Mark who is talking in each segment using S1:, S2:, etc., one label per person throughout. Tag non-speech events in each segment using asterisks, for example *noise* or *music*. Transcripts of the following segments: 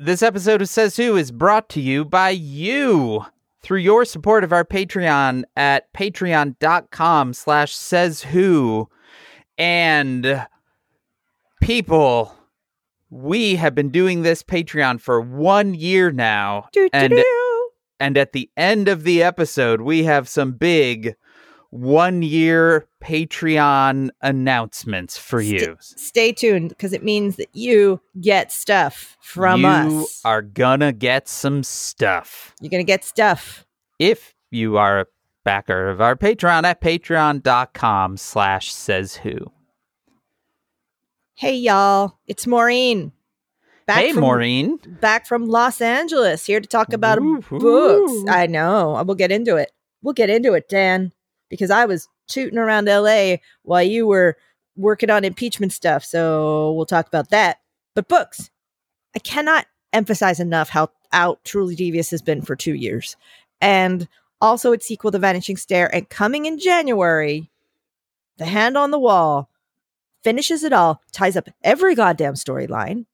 S1: This episode of Says Who is brought to you by you through your support of our Patreon at patreon.com slash says who. And people, we have been doing this Patreon for one year now. And and at the end of the episode, we have some big one year Patreon announcements for you.
S2: Stay tuned because it means that you get stuff from
S1: you
S2: us.
S1: You are gonna get some stuff.
S2: You're going to get stuff.
S1: If you are a backer of our Patreon at patreon.com slash says who.
S2: Hey, y'all. It's Maureen. Back
S1: hey,
S2: from,
S1: Maureen.
S2: Back from Los Angeles, here to talk about
S1: Woo-hoo.
S2: books. I know. We'll get into it. We'll get into it, Dan, because I was tooting around LA while you were working on impeachment stuff. So we'll talk about that. But books, I cannot emphasize enough how out Truly Devious has been for two years. And also its sequel, The Vanishing Stair, and coming in January, The Hand on the Wall finishes it all, ties up every goddamn storyline,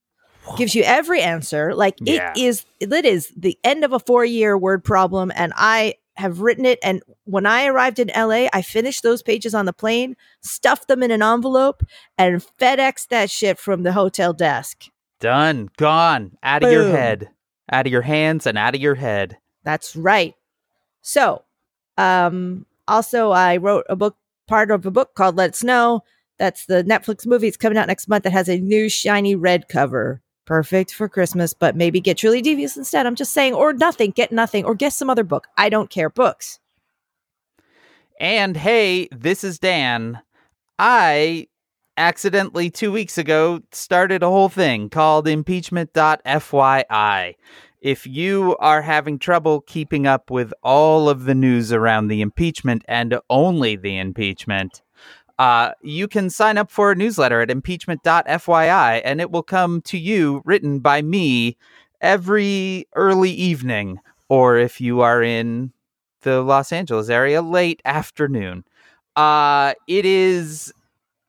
S2: gives you every answer. Like
S1: Yeah.
S2: it is, it is the end of a four year word problem. And I have written it. And when I arrived in LA, I finished those pages on the plane, stuffed them in an envelope, and FedEx that shit from the hotel desk.
S1: Done. Gone. Out of your head. Out of your hands and out of your head.
S2: That's right. So, um, also I wrote a book, part of a book called Let It Snow. That's the Netflix movie. It's coming out next month. That has a new shiny red cover. Perfect for Christmas, but maybe get Truly Devious instead. I'm just saying, or nothing, get nothing, or get some other book. I don't care. Books.
S1: And hey, this is Dan. I accidentally two weeks ago started a whole thing called impeachment.fyi. If you are having trouble keeping up with all of the news around the impeachment and only the impeachment, uh, you can sign up for a newsletter at impeachment.fyi and it will come to you written by me every early evening. Or if you are in the Los Angeles area late afternoon. Uh it is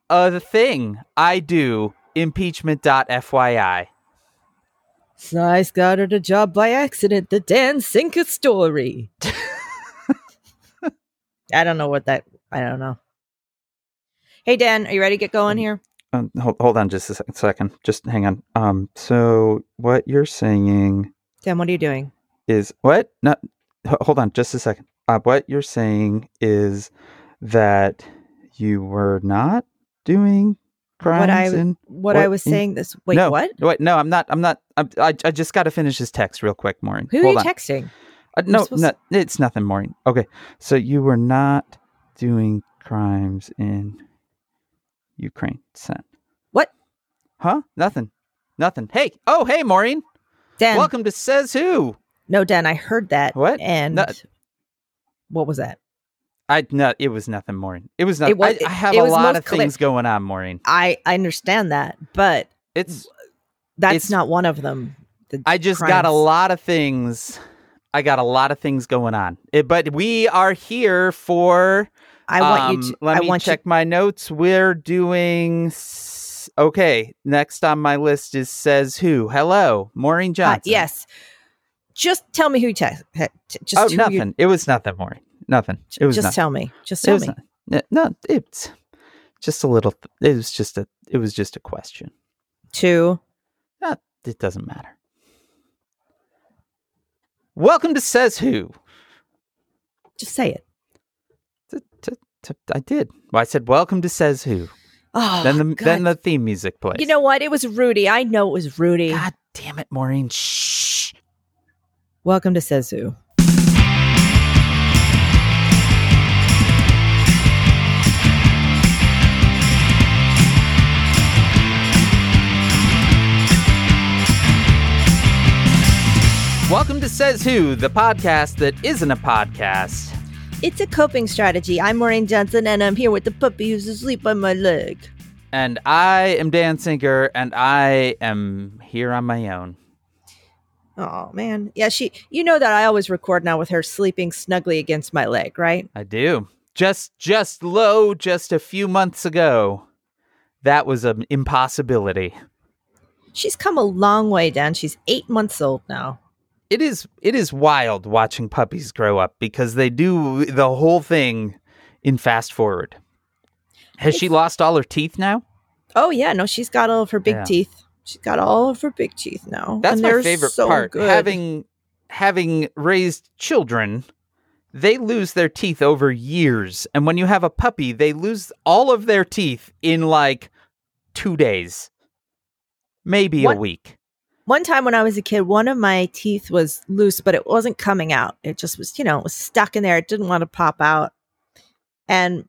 S1: a thing I do impeachment.fyi.
S2: Slice got her the job by accident. The Dan Sinker story. *laughs* I don't know what that. I don't know. Hey Dan, are you ready to get going here?
S1: Um, hold, hold on just a sec- second. Just hang on. Um so what you're saying
S2: Dan, what are you doing?
S1: is what? No h- hold on just a second. Uh what you're saying is that you were not doing crimes
S2: What I
S1: in
S2: What, I
S1: What
S2: was
S1: in-
S2: saying this. Wait,
S1: no,
S2: what?
S1: Wait, no, I'm not. I'm not. I'm, I I just got to finish this text real quick, Maureen.
S2: Who
S1: Hold
S2: are
S1: on.
S2: you texting?
S1: Uh, no,
S2: supposed
S1: no, it's nothing, Maureen. Okay, so you were not doing crimes in Ukraine. Sent.
S2: What?
S1: Huh? Nothing. Nothing. Hey. Oh, hey, Maureen.
S2: Dan.
S1: Welcome to Says Who.
S2: No, Dan, I heard that.
S1: What?
S2: And
S1: No.
S2: what was that?
S1: I no, it was nothing, Maureen. It was nothing.
S2: was-
S1: I, I have a lot of
S2: clear-
S1: things going on, Maureen.
S2: I I understand that, but
S1: It's.
S2: that's
S1: It's-
S2: not one of them. The
S1: I just got a lot of things. I got a lot of things going on. It, but we are here for
S2: I want
S1: Um,
S2: you to.
S1: Let
S2: I
S1: me check my notes. We're doing. s- Okay, next on my list is says who. Hello, Maureen
S2: you. uh,
S1: Johnson.
S2: yes. Just tell me who you text. Just
S1: oh, nothing.
S2: You,
S1: It was nothing, Maureen. Nothing. It was
S2: just
S1: nothing.
S2: tell me. Just tell me.
S1: nothing. No, no, it's just a little. It was just a. It was just a question.
S2: Two.
S1: It doesn't matter. Welcome to Says Who.
S2: Just say it.
S1: I did. Well, I said welcome to Says Who.
S2: Oh,
S1: then the
S2: God.
S1: then the theme music plays.
S2: You know what? It was Rudy. I know it was Rudy.
S1: God damn it, Maureen. Shh.
S2: Welcome to Sezu.
S1: Welcome to Says Who, the podcast that isn't a podcast.
S2: It's a coping strategy. I'm Maureen Johnson, and I'm here with the puppy who's asleep on my leg.
S1: And I am Dan Sinker, and I am here on my own.
S2: Oh man, yeah. She, you know that I always record now with her sleeping snugly against my leg, right?
S1: I do. Just just low just a few months ago. That was an impossibility.
S2: She's come a long way, Dan. She's eight months old now.
S1: It is it is wild watching puppies grow up because they do the whole thing in fast forward. Has she lost all her teeth now?
S2: Oh yeah, no, she's got all of her big
S1: Yeah.
S2: teeth. She's got all of her big teeth now.
S1: That's
S2: and
S1: my favorite
S2: so
S1: part.
S2: Good.
S1: Having having raised children, they lose their teeth over years, and when you have a puppy, they lose all of their teeth in like two days, maybe
S2: What-
S1: a week.
S2: One time when I was a kid, one of my teeth was loose, but it wasn't coming out. It just was, you know, it was stuck in there. It didn't want to pop out. And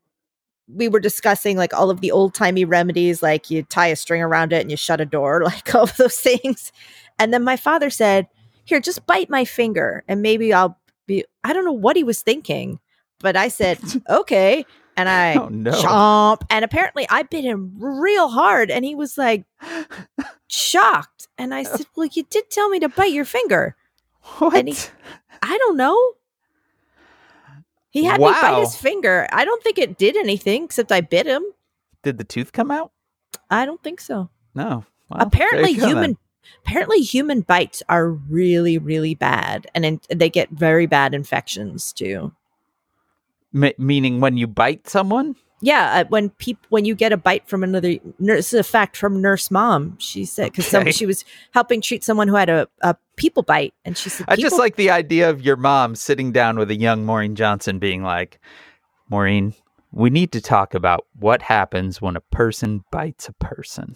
S2: we were discussing like all of the old timey remedies, like you tie a string around it and you shut a door, *laughs* like all of those things. And then my father said, Here, just bite my finger and maybe I'll be, I don't know what he was thinking, but I said, *laughs* Okay. And I
S1: Oh no!
S2: chomp. And apparently I bit him real hard and he was like *laughs* shocked. And I *laughs* said, Well, you did tell me to bite your finger.
S1: What?
S2: and he- I don't know. He had me bite his finger. I don't think it did anything except I bit him.
S1: Did the tooth come out?
S2: I don't think so.
S1: No. Well,
S2: apparently
S1: you then.
S2: human apparently human bites are really really bad and in, they get very bad infections too.
S1: M- meaning when you bite someone.
S2: Yeah, uh, when peop- when you get a bite from another nurse, this is a fact from nurse mom. She said because
S1: Okay.
S2: she was helping treat someone who had a, a people bite, and she said,
S1: I just like the idea of your mom sitting down with a young Maureen Johnson being like, Maureen, we need to talk about what happens when a person bites a person.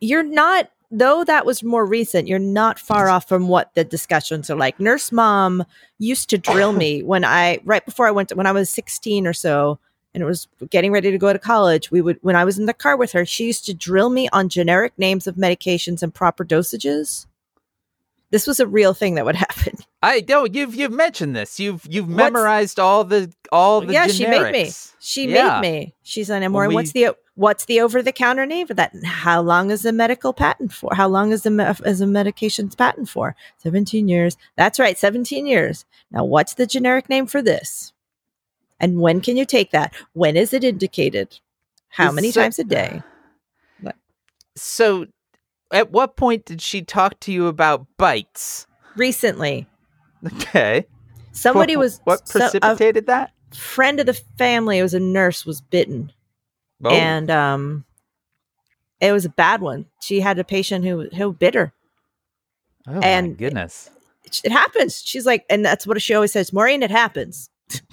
S2: you're not though that was more recent you're not far off from what the discussions are like nurse mom used to drill me *coughs* when i right before i went to, when i was 16 or so and it was getting ready to go to college we would when i was in the car with her she used to drill me on generic names of medications and proper dosages. This was a real thing that would *laughs* happen.
S1: I know you've you've mentioned this. You've you've
S2: What's-
S1: memorized all the all the
S2: yeah she made me. she
S1: Yeah.
S2: made me. She's
S1: When
S2: Maureen, what's the what's the over the counter name for that? How long is the medical patent for? How long is the is a medication's patent for? 17 years. That's right 17 years. Now what's the generic name for this and when can you take that when is it indicated how many
S1: it-
S2: times a day
S1: So, at what point did she talk to you about bites?
S2: recently
S1: Okay.
S2: somebody
S1: What-
S2: was
S1: what
S2: so-
S1: precipitated that?
S2: friend of the family who was a nurse was bitten
S1: Oh,
S2: and um it was a bad one she had a patient who who bit her
S1: oh my
S2: and-
S1: goodness.
S2: it it happens. She's like, and that's what she always says, Maureen, it happens. *laughs*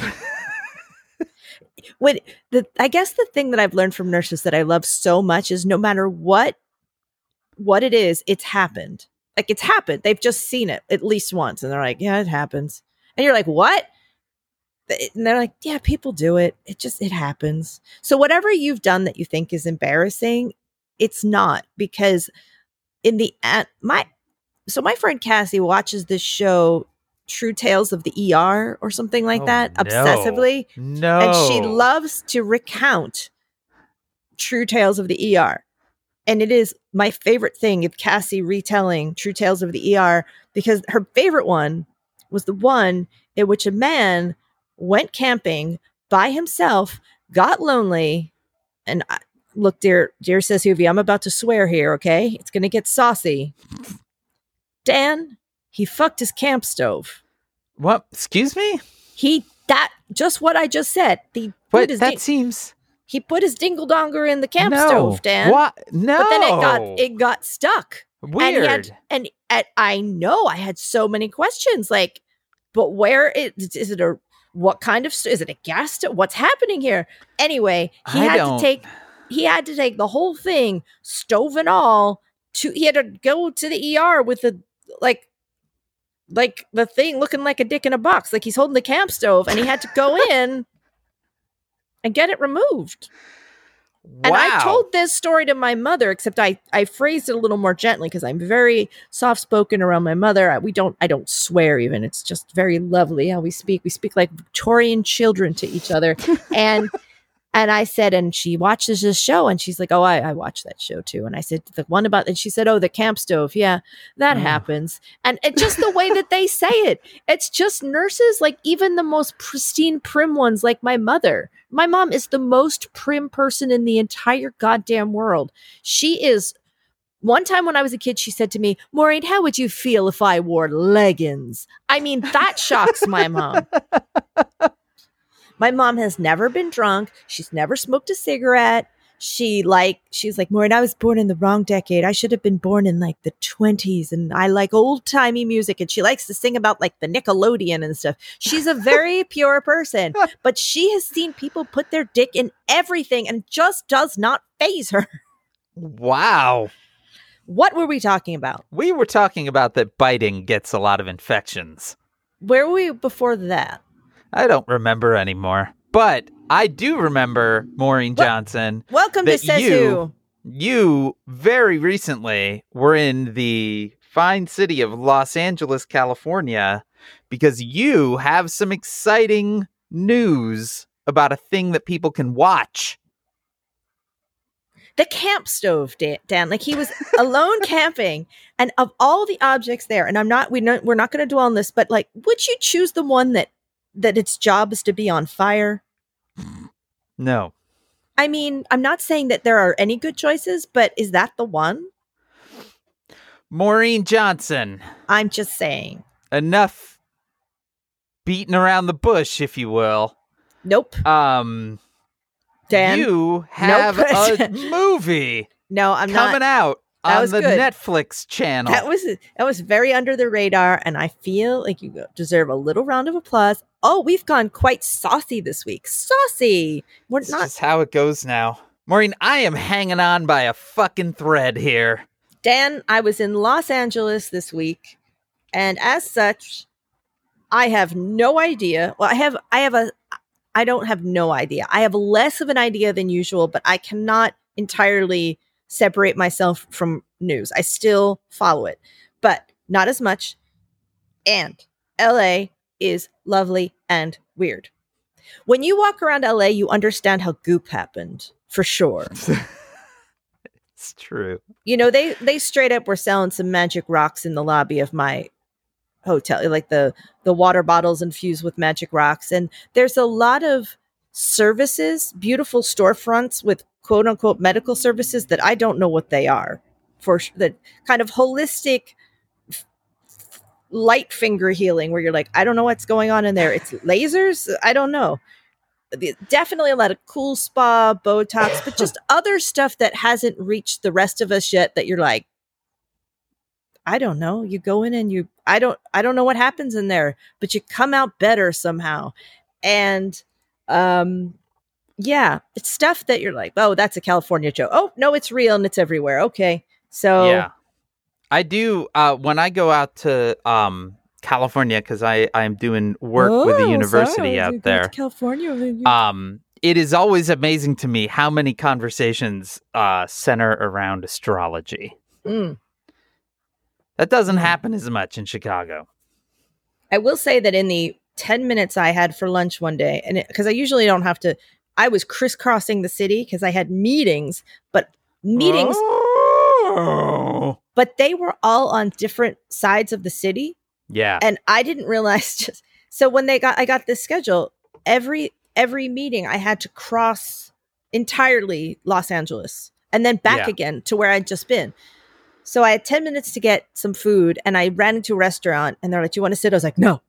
S2: when the I guess the thing that I've learned from nurses that I love so much is no matter what what it is, it's happened. Like it's happened. They've just seen it at least once. And they're like, Yeah, it happens. And you're like, What? And they're like, Yeah, people do it. It just it happens. So whatever you've done that you think is embarrassing, it's not because in the at my so my friend Cassie watches this show True Tales of the ER or something like
S1: Oh,
S2: that
S1: no.
S2: obsessively
S1: No.
S2: and she loves to recount True Tales of the ER. And it is my favorite thing of Cassie retelling True Tales of the ER because her favorite one was the one in which a man went camping by himself, got lonely, and I, look, dear, dear says Hoovy, I'm about to swear here, okay? It's gonna get saucy. Dan, he fucked his camp stove.
S1: What? Excuse me?
S2: He that just what I just said. The
S1: But that
S2: ding-
S1: seems
S2: he put his dingle donger in the camp
S1: no.
S2: stove, Dan.
S1: What? No.
S2: But then it got it got stuck.
S1: weird.
S2: And he had and at, I know I had so many questions like, but where is it is it a what kind of is it a gas stove? What's happening here? Anyway, he
S1: I
S2: had
S1: don't-
S2: to take he had to take the whole thing, stove and all, to he had to go to the ER with the like like the thing looking like a dick in a box, like he's holding the camp stove, and he had to go *laughs* in and get it removed. Wow. And I told this story to my mother, except I I phrased it a little more gently because I'm very soft spoken around my mother. I, we don't I don't swear even. It's just very lovely how we speak. We speak like Victorian children to each other. and *laughs* and I said, and she watches this show, and she's like, "Oh, I, I watch that show too." And I said, "The one about," and she said, "Oh, the camp stove. Yeah, that
S1: Oh.
S2: happens." And it just the way that they say it, it's just nurses, like even the most pristine, prim ones, like my mother. My mom is the most prim person in the entire goddamn world. She is One time when I was a kid, she said to me, Maureen, how would you feel if I wore leggings? I mean, that shocks my mom. *laughs* My mom has never been drunk. She's never smoked a cigarette. She like she's like, Maureen, I was born in the wrong decade. I should have been born in like the 20s and I like old timey music and she likes to sing about like the Nickelodeon and stuff. She's a very *laughs* pure person, but she has seen people put their dick in everything and just does not faze her.
S1: Wow.
S2: What were we talking about?
S1: We were talking about that biting gets a lot of infections.
S2: Where were we before that?
S1: I don't remember anymore. But I do remember, Maureen Johnson,
S2: Welcome to Says
S1: you-
S2: Who.
S1: you very recently were in the fine city of Los Angeles, California, because you have some exciting news about a thing that people can watch.
S2: the camp stove Dan, Dan like he was alone *laughs* camping and of all the objects there and i'm not we know we're not going to dwell on this but like would you choose the one that that its job is to be on fire?
S1: No.
S2: i mean i'm not saying that there are any good choices but is that the one?
S1: Maureen Johnson,
S2: i'm just saying.
S1: Enough beating around the bush, if you will.
S2: nope.
S1: Um,
S2: dan?
S1: you have
S2: Nope.
S1: a *laughs* movie
S2: no i'm
S1: coming
S2: not
S1: out
S2: That
S1: on
S2: was
S1: the
S2: good.
S1: Netflix channel.
S2: that was that was very under the radar and i feel like you deserve a little round of applause oh we've gone quite saucy this week saucy we're
S1: It's
S2: not
S1: just how it goes now. Maureen, I am hanging on by a fucking thread here.
S2: Dan, I was in Los Angeles this week, and as such, I have no idea. Well, I have, I have a, I don't have no idea. I have less of an idea than usual, but I cannot entirely separate myself from news. I still follow it, but not as much. And LA is lovely and weird. When you walk around LA, you understand how goop happened for sure. *laughs*
S1: It's true.
S2: you know they they straight up were selling some magic rocks in the lobby of my hotel like the the water bottles infused with magic rocks and there's a lot of services beautiful storefronts with quote unquote medical services that i don't know what they are for that kind of holistic light finger healing where you're like i don't know what's going on in there it's lasers i don't know definitely a lot of cool spa, Botox, but *laughs* just other stuff that hasn't reached the rest of us yet that you're like, I don't know. You go in and you I don't I don't know what happens in there, but you come out better somehow. And um yeah, it's stuff that you're like, oh, that's a California joke. Oh, no, it's real and it's everywhere. Okay. So
S1: Yeah. I do uh when I go out to um California cuz I I'm doing work with the
S2: Oh,
S1: university
S2: sorry,
S1: out there.
S2: California.
S1: Um it is always amazing to me how many conversations uh center around astrology.
S2: Mm.
S1: That doesn't
S2: Mm.
S1: happen as much in Chicago.
S2: I will say that in the 10 minutes I had for lunch one day, and because I usually don't have to, I was crisscrossing the city because I had meetings, but meetings,
S1: Oh.
S2: but they were all on different sides of the city.
S1: Yeah.
S2: And I didn't *laughs* realize just so when they got, I got this schedule, every, every meeting I had to cross entirely Los Angeles and then back
S1: Yeah.
S2: again to where I'd just been. So I had 10 minutes to get some food and I ran into a restaurant and they're like, Do you want to sit? I was like, No,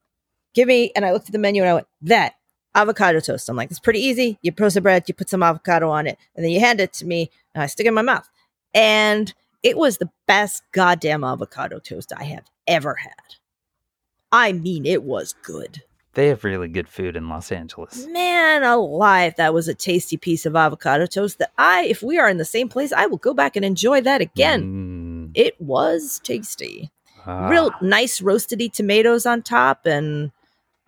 S2: give me. And I looked at the menu and I went, That avocado toast. I'm like, It's pretty easy. You toast the bread, you put some avocado on it, and then you hand it to me and I stick it in my mouth. And it was the best goddamn avocado toast I have ever had. I mean, it was good.
S1: They have really good food in Los Angeles.
S2: Man alive, that was a tasty piece of avocado toast that I, if we are in the same place, I will go back and enjoy that again.
S1: Mm.
S2: It was tasty.
S1: Ah.
S2: Real nice roastedy tomatoes on top and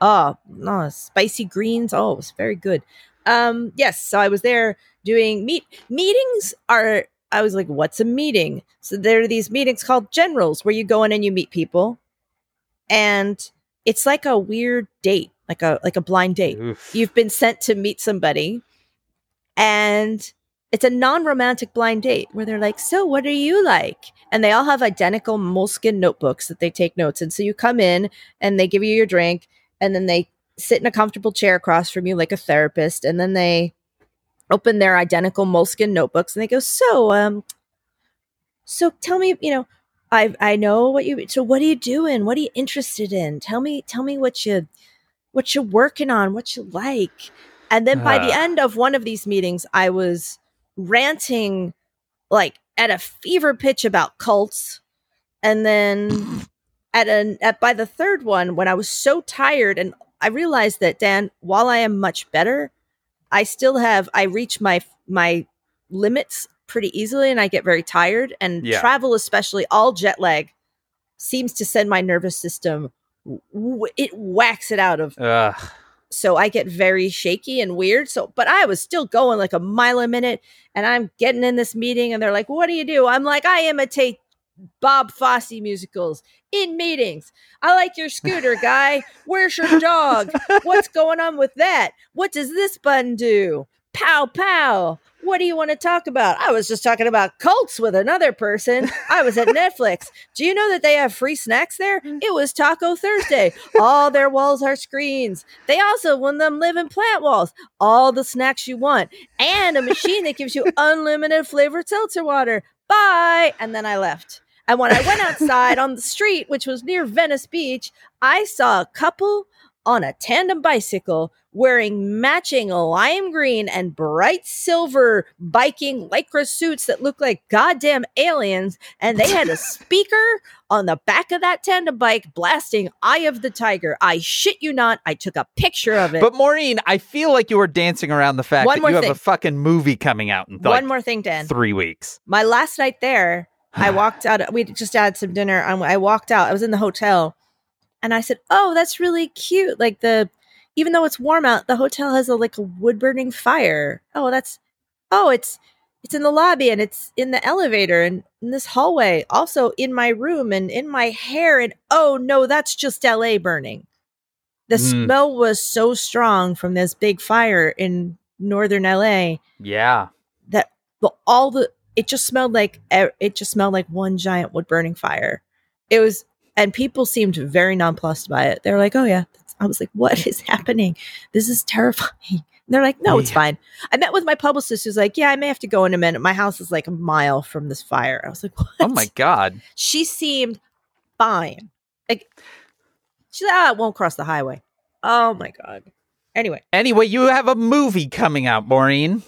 S2: oh, no, spicy greens. Oh, it was very good. Um, yes, so I was there doing meet meetings are I was like, what's a meeting? So there are these meetings called generals where you go in and you meet people. And it's like a weird date, like a like a blind date
S1: Oof.
S2: you've been sent to meet somebody and it's a non-romantic blind date where they're like so what are you like and they all have identical Moleskine notebooks that they take notes in so you come in and they give you your drink and then they sit in a comfortable chair across from you like a therapist and then they open their identical Moleskine notebooks and they go so um So tell me, you know, I I know what you. So what are you doing? What are you interested in? Tell me, tell me what you what you're working on, what you like. And then by the
S1: Ah.
S2: end of one of these meetings, I was ranting like at a fever pitch about cults. And then at an at by the third one, when I was so tired and I realized that Dan, while I am much better, I still have I reach my my limits pretty easily and I get very tired and
S1: Yeah.
S2: travel especially all jet lag seems to send my nervous system w- it whacks it out of
S1: Ugh.
S2: so I get very shaky and weird. So, but I was still going like a mile a minute, and I'm getting in this meeting, and they're like, "What do you do?" I'm like, "I imitate Bob Fosse musicals in meetings. I like your scooter, guy. Where's your dog? What's going on with that? What does this button do? Pow pow." What do you want to talk about? I was just talking about cults with another person. I was at Netflix. Do you know that they have free snacks there? Mm-hmm. It was Taco Thursday. All their walls are screens. They also want them live in plant walls. All the snacks you want, and a machine that gives you unlimited flavored seltzer water. Bye. And then I left. And when I went *laughs* outside on the street, which was near Venice Beach, I saw a couple on a tandem bicycle wearing matching lime green and bright silver biking lycra suits that looked like goddamn aliens. And they had a *laughs* speaker on the back of that tandem bike blasting Eye of the Tiger. I shit you not. I took a picture of it.
S1: But Maureen, I feel like you were dancing around the fact
S2: One
S1: that you have a fucking movie coming out in
S2: One
S1: like
S2: more thing, Dan.
S1: three weeks.
S2: My last night there, I *sighs* walked out. We just had some dinner. and I walked out. I was in the hotel, and I said, "Oh, that's really cute." Like the, even though it's warm out, the hotel has a like a wood burning fire. Oh, that's, oh, it's it's in the lobby and it's in the elevator and in this hallway, also in my room and in my hair. And oh no, that's just L.A. burning. The
S1: Mm.
S2: smell was so strong from this big fire in northern L.A
S1: Yeah.
S2: that the, all the it just smelled like it just smelled like one giant wood burning fire. It was, and people seemed very nonplussed by it. They were like, "Oh yeah." I was like, "What *laughs* is happening? This is terrifying." And *laughs* they're like, "No, it's
S1: Yeah.
S2: fine." I met with my publicist, who's like, "Yeah, I may have to go in a minute. My house is like a mile from this fire." I was like, "What?"
S1: Oh my god.
S2: She seemed fine. Like she's like, "Ah, it won't cross the highway." Oh my god. Anyway,
S1: Anyway, you have a movie coming out, Maureen.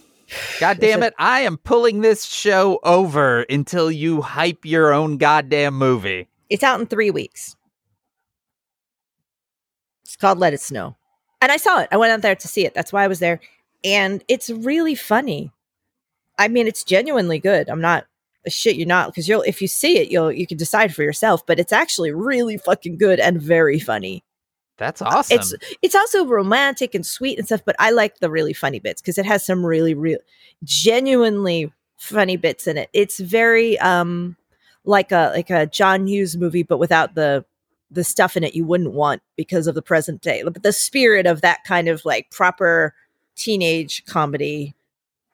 S1: God damn it. I am pulling this show over until you hype your own goddamn movie.
S2: It's out in three weeks. It's called Let It Snow. And I saw it. I went out there to see it. That's why I was there. And it's really funny. I mean, it's genuinely good. I'm not a shit you're not because you'll if you see it, you'll you can decide for yourself, but it's actually really fucking good and very funny.
S1: That's awesome.
S2: It's it's also romantic and sweet and stuff, but I like the really funny bits because it has some really real genuinely funny bits in it. It's very um like a like a John Hughes movie, but without the the stuff in it you wouldn't want because of the present day. But the spirit of that kind of like proper teenage comedy.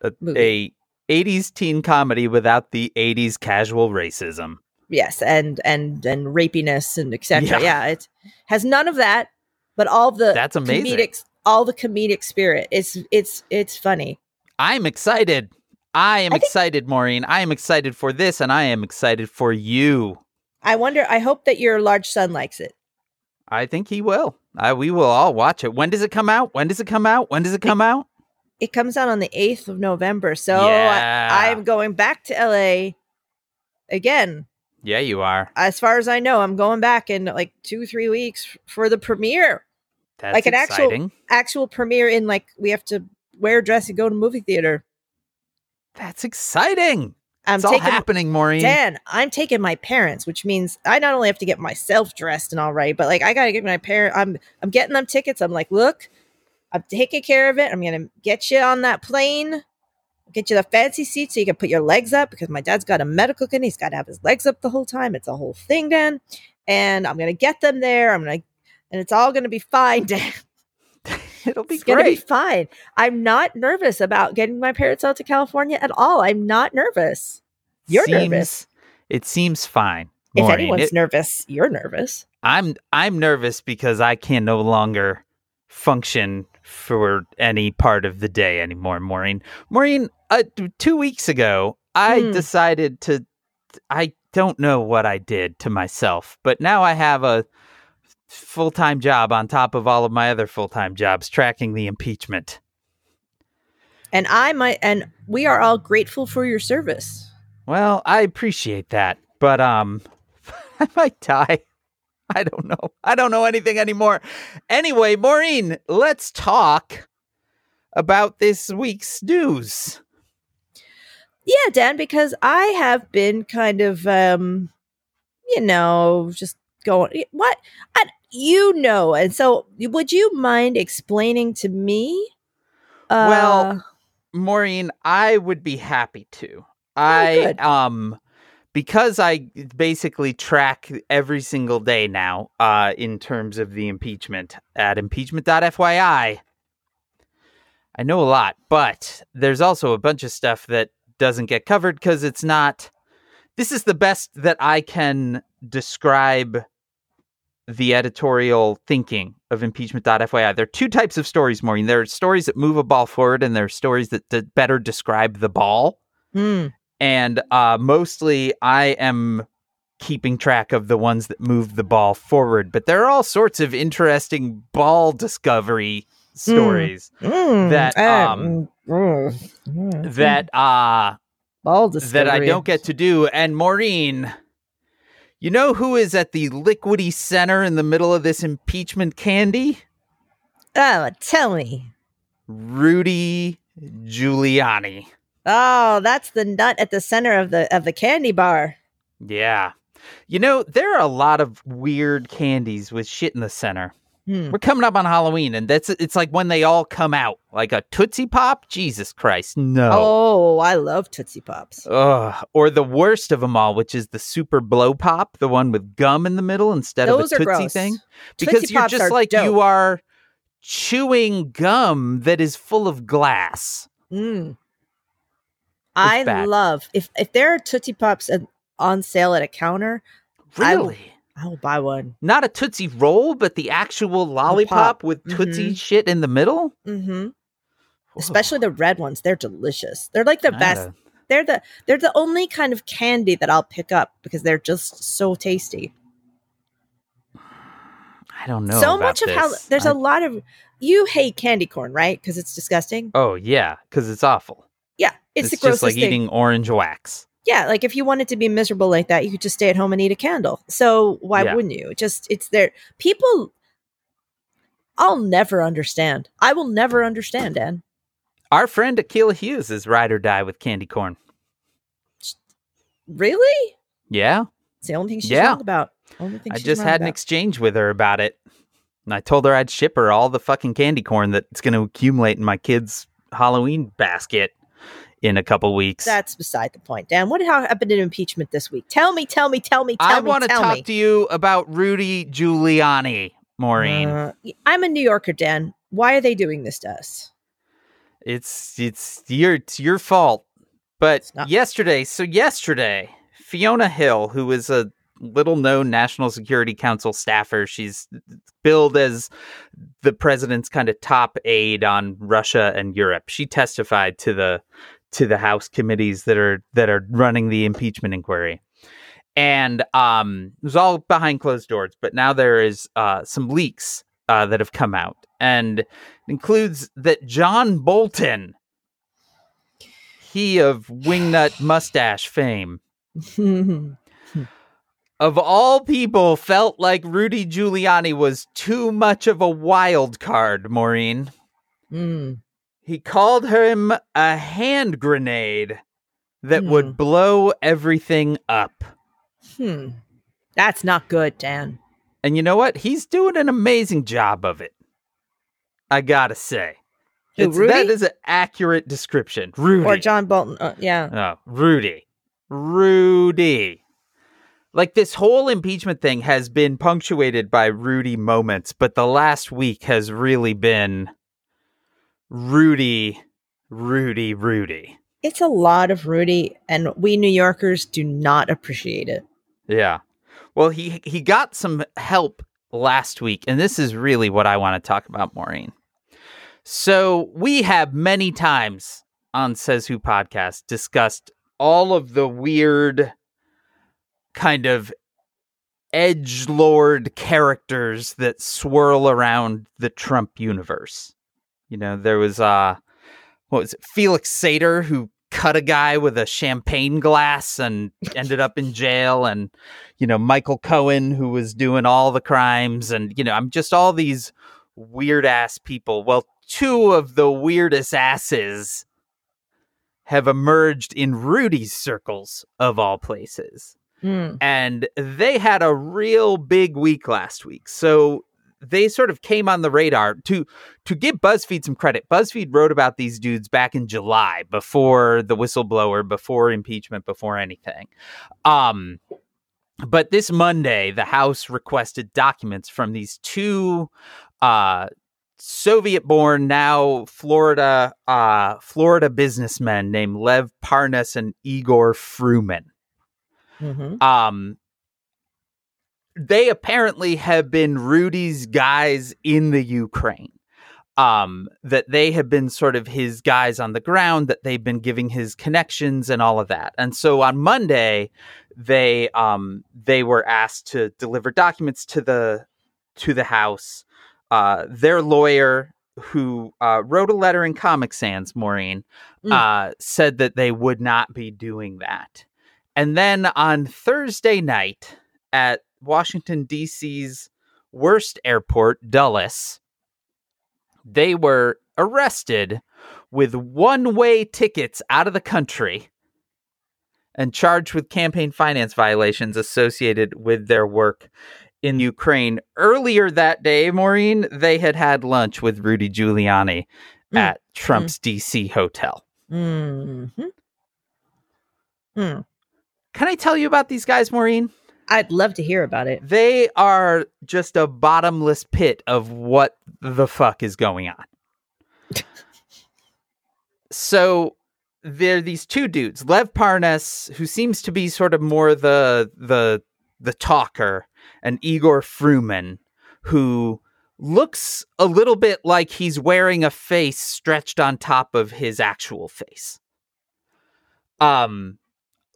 S1: a, a 80s teen comedy without the 80s casual racism.
S2: Yes, and and and rapiness and etc.
S1: Yeah.
S2: Yeah. it has none of that, but all the
S1: That's amazing.
S2: comedic all the comedic spirit. It's it's it's funny.
S1: I'm excited. I am
S2: I think-
S1: excited, Maureen. I am excited for this, and I am excited for you.
S2: I wonder. I hope that your large son likes it.
S1: I think he will. I, we will all watch it. When does it come out? When does it come out? When does it come out?
S2: It comes out on the eighth of November, so
S1: Yeah.
S2: I, I'm going back to LA again.
S1: Yeah, you are.
S2: As far as I know, I'm going back in like two, three weeks for the premiere.
S1: That's
S2: Like an actual-
S1: exciting.
S2: Actual premiere in like we have to wear a dress and go to movie theater.
S1: That's exciting.
S2: I'm
S1: it's all
S2: taking
S1: happening, Maureen.
S2: Dan, I'm taking my parents, which means I not only have to get myself dressed and all right, but like I gotta get my parent. I'm I'm getting them tickets. I'm like, look, I'm taking care of it. I'm gonna get you on that plane, get you the fancy seat so you can put your legs up because my dad's got a medical condition. He's got to have his legs up the whole time. It's a whole thing, Dan. And I'm gonna get them there. I'm gonna, and it's all gonna be fine, *laughs* Dan.
S1: It'll be
S2: It's gonna be fine. I'm not nervous about getting my parents out to California at all. I'm not nervous. You're
S1: Seems-
S2: nervous.
S1: It seems fine.
S2: If
S1: Maureen.
S2: anyone's
S1: It-
S2: nervous, you're nervous.
S1: I'm I'm nervous because I can no longer function for any part of the day anymore, Maureen. Maureen, uh, two weeks ago, I
S2: Hmm.
S1: decided to I don't know what I did to myself, but now I have a full time job on top of all of my other full time jobs tracking the impeachment.
S2: And I might, and we are all grateful for your service.
S1: Well, I appreciate that, but um, *laughs* I might die. I don't know. I don't know anything anymore. Anyway, Maureen, let's talk about this week's news.
S2: Yeah, Dan, because I have been kind of, um, you know, just going, what? I, you know. And so, would you mind explaining to me? Uh,
S1: well, Maureen, I would be happy to. I,
S2: good.
S1: um, because I basically track every single day now, uh, in terms of the impeachment at impeachment.fyi. I know a lot, but there's also a bunch of stuff that doesn't get covered because it's not. This is the best that I can describe the editorial thinking of impeachment.fyi. There are two types of stories, Maureen. There are stories that move a ball forward, and there are stories that, that better describe the ball.
S2: hmm,
S1: And uh, mostly, I am keeping track of the ones that move the ball forward. But there are all sorts of interesting ball discovery stories
S2: mm,
S1: That,
S2: uh,
S1: um,
S2: mm, mm,
S1: that uh,
S2: ball
S1: that I don't get to do. And Maureen, you know who is at the liquidy center in the middle of this impeachment candy?
S2: Oh, tell me.
S1: Rudy Giuliani.
S2: Oh, that's the nut at the center of the of the candy bar.
S1: Yeah. You know, there are a lot of weird candies with shit in the center.
S2: Hmm.
S1: We're coming up on Halloween, and that's it's like when they all come out. Like a Tootsie Pop? Jesus Christ, no.
S2: Oh, I love Tootsie Pops.
S1: Ugh. Or the worst of them all, which is the super blow pop, the one with gum in the middle instead
S2: Those
S1: of a Tootsie
S2: gross.
S1: thing. Because
S2: Tootsie
S1: you're just like you are chewing gum that is full of glass.
S2: Mm. I
S1: bad.
S2: love if if there are Tootsie Pops on sale at a counter, I
S1: Really?
S2: I will buy one.
S1: Not a Tootsie Roll, but the actual lollipop with Tootsie
S2: Mhm.
S1: shit in the middle? Mm-hmm.
S2: Especially the red ones. They're delicious. They're like the best. They're the they're the only kind of candy that I'll pick up because they're just so tasty.
S1: I don't know.
S2: so much of how there's
S1: I-
S2: a lot of you hate candy corn, right? Because it's disgusting.
S1: Oh yeah, because it's awful.
S2: Yeah, it's,
S1: It's,
S2: the
S1: just like
S2: thing.
S1: eating orange wax.
S2: Yeah, like if you wanted to be miserable like that, you could just stay at home and eat a candle. So why
S1: Yeah.
S2: wouldn't you? Just it's there. People, I'll never understand. I will never understand, Dan.
S1: Our friend Akilah Hughes is ride or die with candy corn.
S2: Really?
S1: Yeah,
S2: It's the only thing she's
S1: Yeah.
S2: wrong about. Only thing
S1: I just had an exchange with her about it, and I told her I'd ship her all the fucking candy corn that's going to accumulate in my kid's Halloween basket in a couple weeks.
S2: That's beside the point, Dan. What happened in impeachment this week? Tell me, tell me, tell me, tell
S1: I
S2: me, I
S1: want to talk
S2: me.
S1: to you about Rudy Giuliani, Maureen.
S2: Uh, I'm a New Yorker, Dan. Why are they doing this to us?
S1: It's it's your it's your fault. But yesterday, so yesterday, Fiona Hill, who is a little known National Security Council staffer, she's billed as the president's kind of top aide on Russia and Europe. She testified to the to the House committees that are that are running the impeachment inquiry. And um, it was all behind closed doors, but now there is uh, some leaks uh, that have come out, and it includes that John Bolton, he of wingnut mustache fame, *laughs* of all people, felt like Rudy Giuliani was too much of a wild card, Maureen.
S2: Mm.
S1: He called him a hand grenade that
S2: Hmm.
S1: would blow everything up.
S2: Hmm. That's not good, Dan.
S1: And you know what? He's doing an amazing job of it. I gotta say.
S2: Who,
S1: It's,
S2: Rudy?
S1: is an accurate description. Rudy.
S2: Or John Bolton. Uh, yeah.
S1: Oh, Rudy. Rudy. Like this whole impeachment thing has been punctuated by Rudy moments, but the last week has really been Rudy, Rudy, Rudy.
S2: It's a lot of Rudy, and we New Yorkers do not appreciate it.
S1: Yeah. Well, he he got some help last week, and this is really what I want to talk about, Maureen. So we have many times on Says Who podcast discussed all of the weird kind of edge lord characters that swirl around the Trump universe. You know, there was uh what was it, Felix Sater who cut a guy with a champagne glass and ended up in jail and you know Michael Cohen who was doing all the crimes and you know I'm just all these weird ass people. Well, two of the weirdest asses have emerged in Rudy's circles of all places.
S2: Mm.
S1: And they had a real big week last week. So they sort of came on the radar to to give BuzzFeed some credit. BuzzFeed wrote about these dudes back in July before the whistleblower, before impeachment, before anything. Um but this Monday, the House requested documents from these two uh Soviet-born, now Florida, uh, Florida businessmen named Lev Parnas and Igor Fruman.
S2: hmm
S1: Um, they apparently have been Rudy's guys in the Ukraine. Um, that they have been sort of his guys on the ground, that they've been giving his connections and all of that. And so on Monday, they um they were asked to deliver documents to the to the House. Uh, their lawyer, who uh, wrote a letter in Comic Sans, Maureen,
S2: Mm.
S1: uh, said that they would not be doing that. And then on Thursday night at Washington, D.C.'s worst airport, Dulles, they were arrested with one way tickets out of the country and charged with campaign finance violations associated with their work in Ukraine. Earlier that day, Maureen, they had had lunch with Rudy Giuliani
S2: Mm.
S1: at Trump's DC hotel.
S2: hmm Mm.
S1: Can I tell you about these guys, Maureen?
S2: I'd love to hear about it.
S1: They are just a bottomless pit of what the fuck is going on. so there are these two dudes, Lev Parnas, who seems to be sort of more the the the talker, and Igor Fruman, who looks a little bit like he's wearing a face stretched on top of his actual face. Um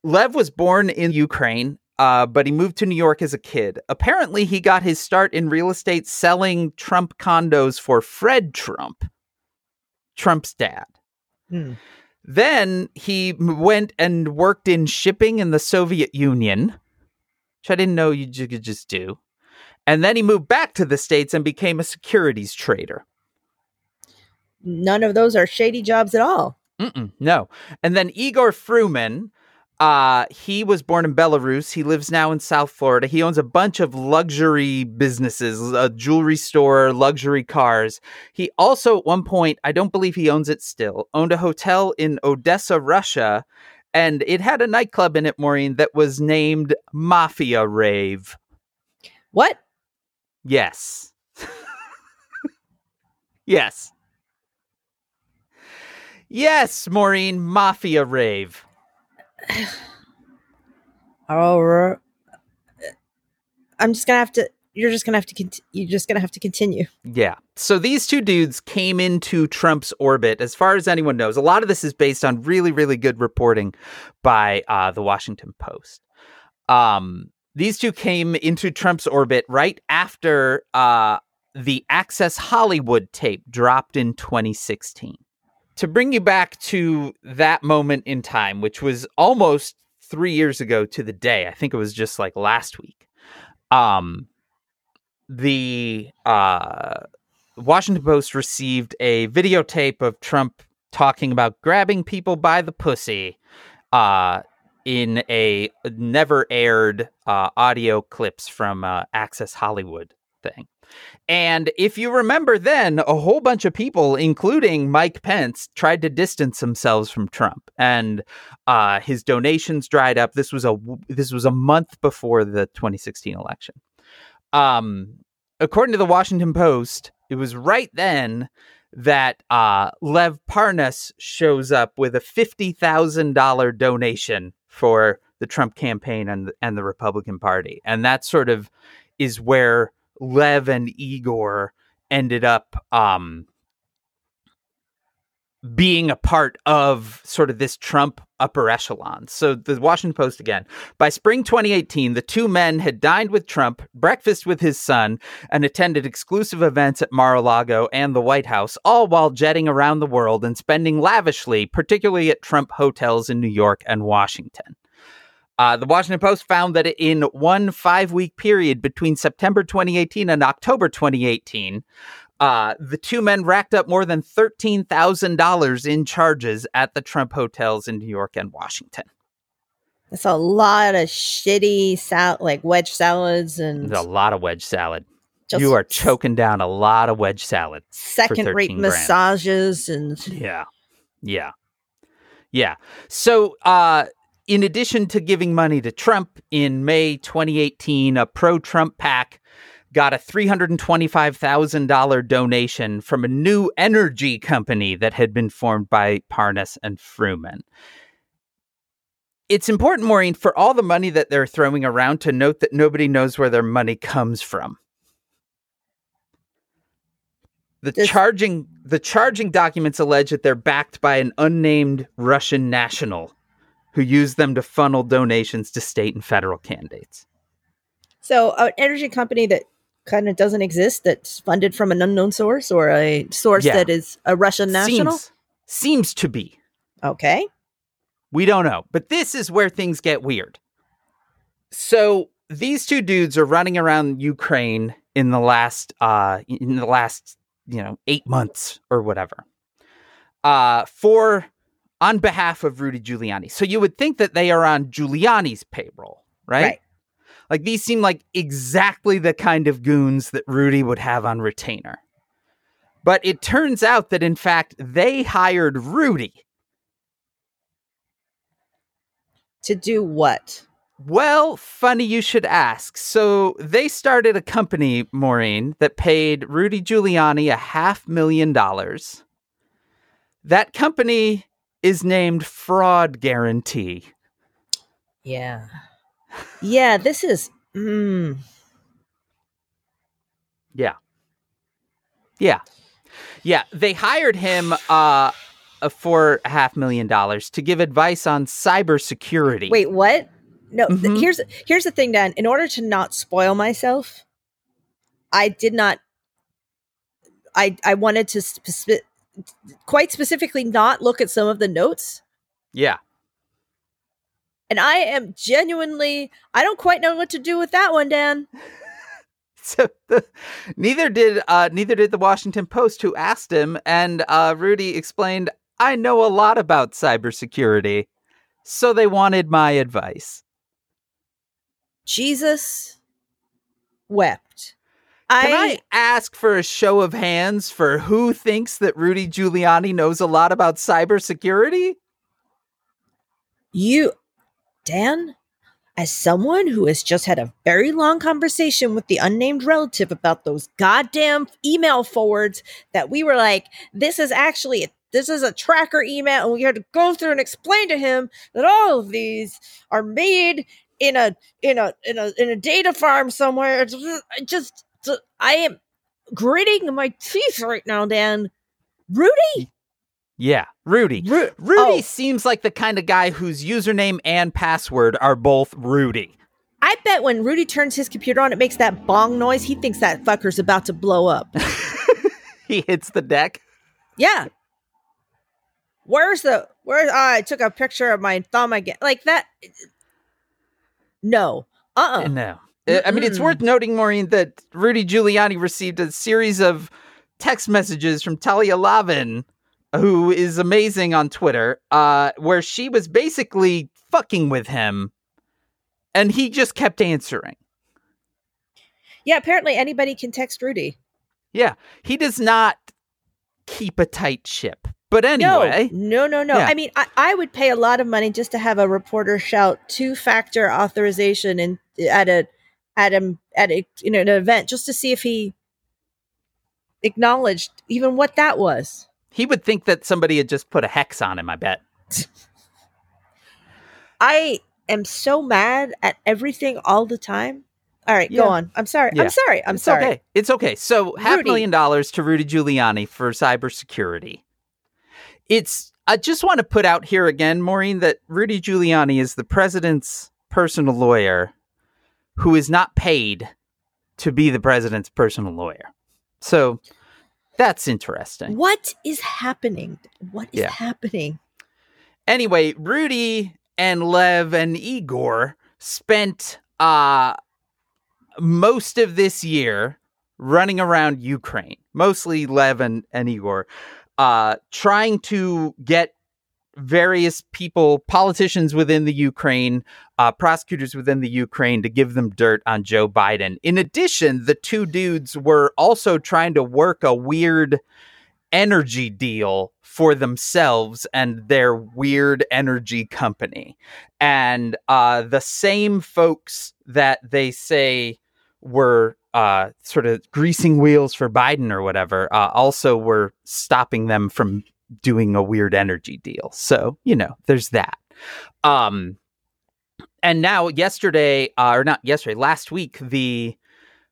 S1: Lev was born in Ukraine, uh, but he moved to New York as a kid. Apparently, he got his start in real estate selling Trump condos for Fred Trump, Trump's dad.
S2: Mm.
S1: Then he went and worked in shipping in the Soviet Union, which I didn't know you could just do. And then he moved back to the States and became a securities trader.
S2: None of those are shady jobs at all.
S1: Mm-mm, no. And then Igor Fruman, uh, he was born in Belarus. He lives now in South Florida. He owns a bunch of luxury businesses, a jewelry store, luxury cars. He also, at one point, I don't believe he owns it still, owned a hotel in Odessa, Russia, and it had a nightclub in it, Maureen, that was named Mafia Rave.
S2: What?
S1: Yes. *laughs* yes. Yes, Maureen, Mafia Rave.
S2: Oh, I'm just gonna have to. You're just gonna have to. Cont- you're just gonna have to continue.
S1: Yeah. So these two dudes came into Trump's orbit, as far as anyone knows. A lot of this is based on really, really good reporting by uh, the Washington Post. Um, these two came into Trump's orbit right after uh, the Access Hollywood tape dropped in 2016. To bring you back to that moment in time, which was almost three years ago to the day, I think it was just like last week. Um, the uh, Washington Post received a videotape of Trump talking about grabbing people by the pussy uh, in a never aired uh, audio clips from uh, Access Hollywood thing. And if you remember then, a whole bunch of people, including Mike Pence, tried to distance themselves from Trump, and uh, his donations dried up. This was a this was a month before the 2016 election. Um, according to the Washington Post, it was right then that uh, Lev Parnas shows up with a fifty thousand dollar donation for the Trump campaign and and the Republican Party, and that sort of is where Lev and Igor ended up um, being a part of sort of this Trump upper echelon. So the Washington Post again. By spring 2018, the two men had dined with Trump, breakfast with his son, and attended exclusive events at Mar-a-Lago and the White House, all while jetting around the world and spending lavishly, particularly at Trump hotels in New York and Washington. Uh, the Washington Post found that in one five week period between September 2018 and October 2018, uh, the two men racked up more than $13,000 in charges at the Trump hotels in New York and Washington.
S2: That's a lot of shitty sal- like wedge salads and
S1: a lot of wedge salad.
S2: just
S1: you are choking down a lot of wedge salad.
S2: second rate
S1: 13 grand.
S2: massages and
S1: Yeah. Yeah. Yeah. So, uh, in addition to giving money to Trump in May 2018, a pro Trump PAC got a $325,000 donation from a new energy company that had been formed by Parnas and Fruman. It's important, Maureen, for all the money that they're throwing around to note that nobody knows where their money comes from. The charging the charging documents allege that they're backed by an unnamed Russian national who use them to funnel donations to state and federal candidates.
S2: so an energy company that kind of doesn't exist that's funded from an unknown source or a source
S1: Yeah.
S2: that is a Russian national.
S1: Seems, seems to be.
S2: Okay.
S1: We don't know. But this is where things get weird. So these two dudes are running around Ukraine in the last uh in the last, you know, 8 months or whatever. Uh for on behalf of Rudy Giuliani. So you would think that they are on Giuliani's payroll, right?
S2: Right.
S1: Like these seem like exactly the kind of goons that Rudy would have on retainer. But it turns out that in fact they hired Rudy
S2: To do what?
S1: Well, funny you should ask. So they started a company, Maureen, that paid Rudy Giuliani a half million dollars. That company is named Fraud Guarantee.
S2: Yeah. Yeah, this is mm,
S1: Yeah. Yeah. Yeah. They hired him uh, for a half million dollars to give advice on cybersecurity.
S2: Wait, what? No, th-
S1: Mhm.
S2: here's here's the thing, Dan. In order to not spoil myself, I did not. I I wanted to spe- quite specifically not look at some of the notes,
S1: Yeah.
S2: and I am genuinely. I don't quite know what to do with that one, Dan. *laughs*
S1: So the, neither did uh, neither did the Washington Post, who asked him, and uh, Rudy explained, "I know a lot about cybersecurity, so they wanted my advice."
S2: Jesus wept.
S1: Can I, ask for a show of hands for who thinks that Rudy Giuliani knows a lot about cybersecurity?
S2: You, Dan, as someone who has just had a very long conversation with the unnamed relative about those goddamn email forwards that we were like, this is actually. This is a tracker email, and we had to go through and explain to him that all of these are made in a in a in a in a data farm somewhere. It's just- I I am gritting my teeth right now, Dan. Rudy,
S1: Yeah, Rudy.
S2: Ru-
S1: Rudy
S2: oh.
S1: seems like the kind of guy whose username and password are both Rudy.
S2: I bet when Rudy turns his computer on, it makes that bong noise. He thinks that fucker's about to blow up. *laughs*
S1: he hits the deck.
S2: yeah. Where's the where? Oh, I took a picture of my thumb again. Like that. No. Uh. uh
S1: No. Uh, I mean, it's worth noting, Maureen, that Rudy Giuliani received a series of text messages from Talia Lavin, who is amazing on Twitter, uh, where she was basically fucking with him, and he just kept answering.
S2: Yeah. Apparently, anybody can text Rudy.
S1: Yeah, he does not keep a tight ship. But anyway,
S2: No. No. No. No.
S1: Yeah.
S2: I mean, I, I would pay a lot of money just to have a reporter shout two-factor authorization and at a at a at a you know an event just to see if he acknowledged even what that was.
S1: he would think that somebody had just put a hex on him, I bet. *laughs*
S2: I am so mad at everything all the time. All right,
S1: Yeah.
S2: go on. I'm sorry.
S1: Yeah.
S2: I'm sorry. I'm
S1: it's
S2: sorry.
S1: okay. It's okay. So half
S2: Rudy.
S1: million dollars to Rudy Giuliani for cybersecurity. it's I just want to put out here again, Maureen, that Rudy Giuliani is the president's personal lawyer who is not paid to be the president's personal lawyer. So that's interesting.
S2: What is happening? What is
S1: Yeah.
S2: happening?
S1: Anyway, Rudy and Lev and Igor spent uh most of this year running around Ukraine, mostly Lev and, and Igor, uh trying to get various people, politicians within the Ukraine, uh, prosecutors within the Ukraine to give them dirt on Joe Biden. In addition, the two dudes were also trying to work a weird energy deal for themselves and their weird energy company. And uh, the same folks that they say were uh, sort of greasing wheels for Biden or whatever uh, also were stopping them from doing a weird energy deal. So, you know, there's that. Um, and now, yesterday, uh, or not yesterday, last week, the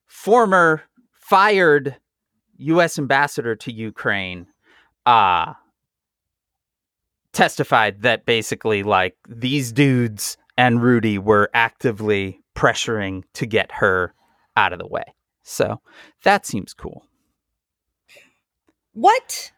S1: former fired U.S. ambassador to Ukraine uh, testified that basically, like, these dudes and Rudy were actively pressuring to get her out of the way. So that seems cool.
S2: What?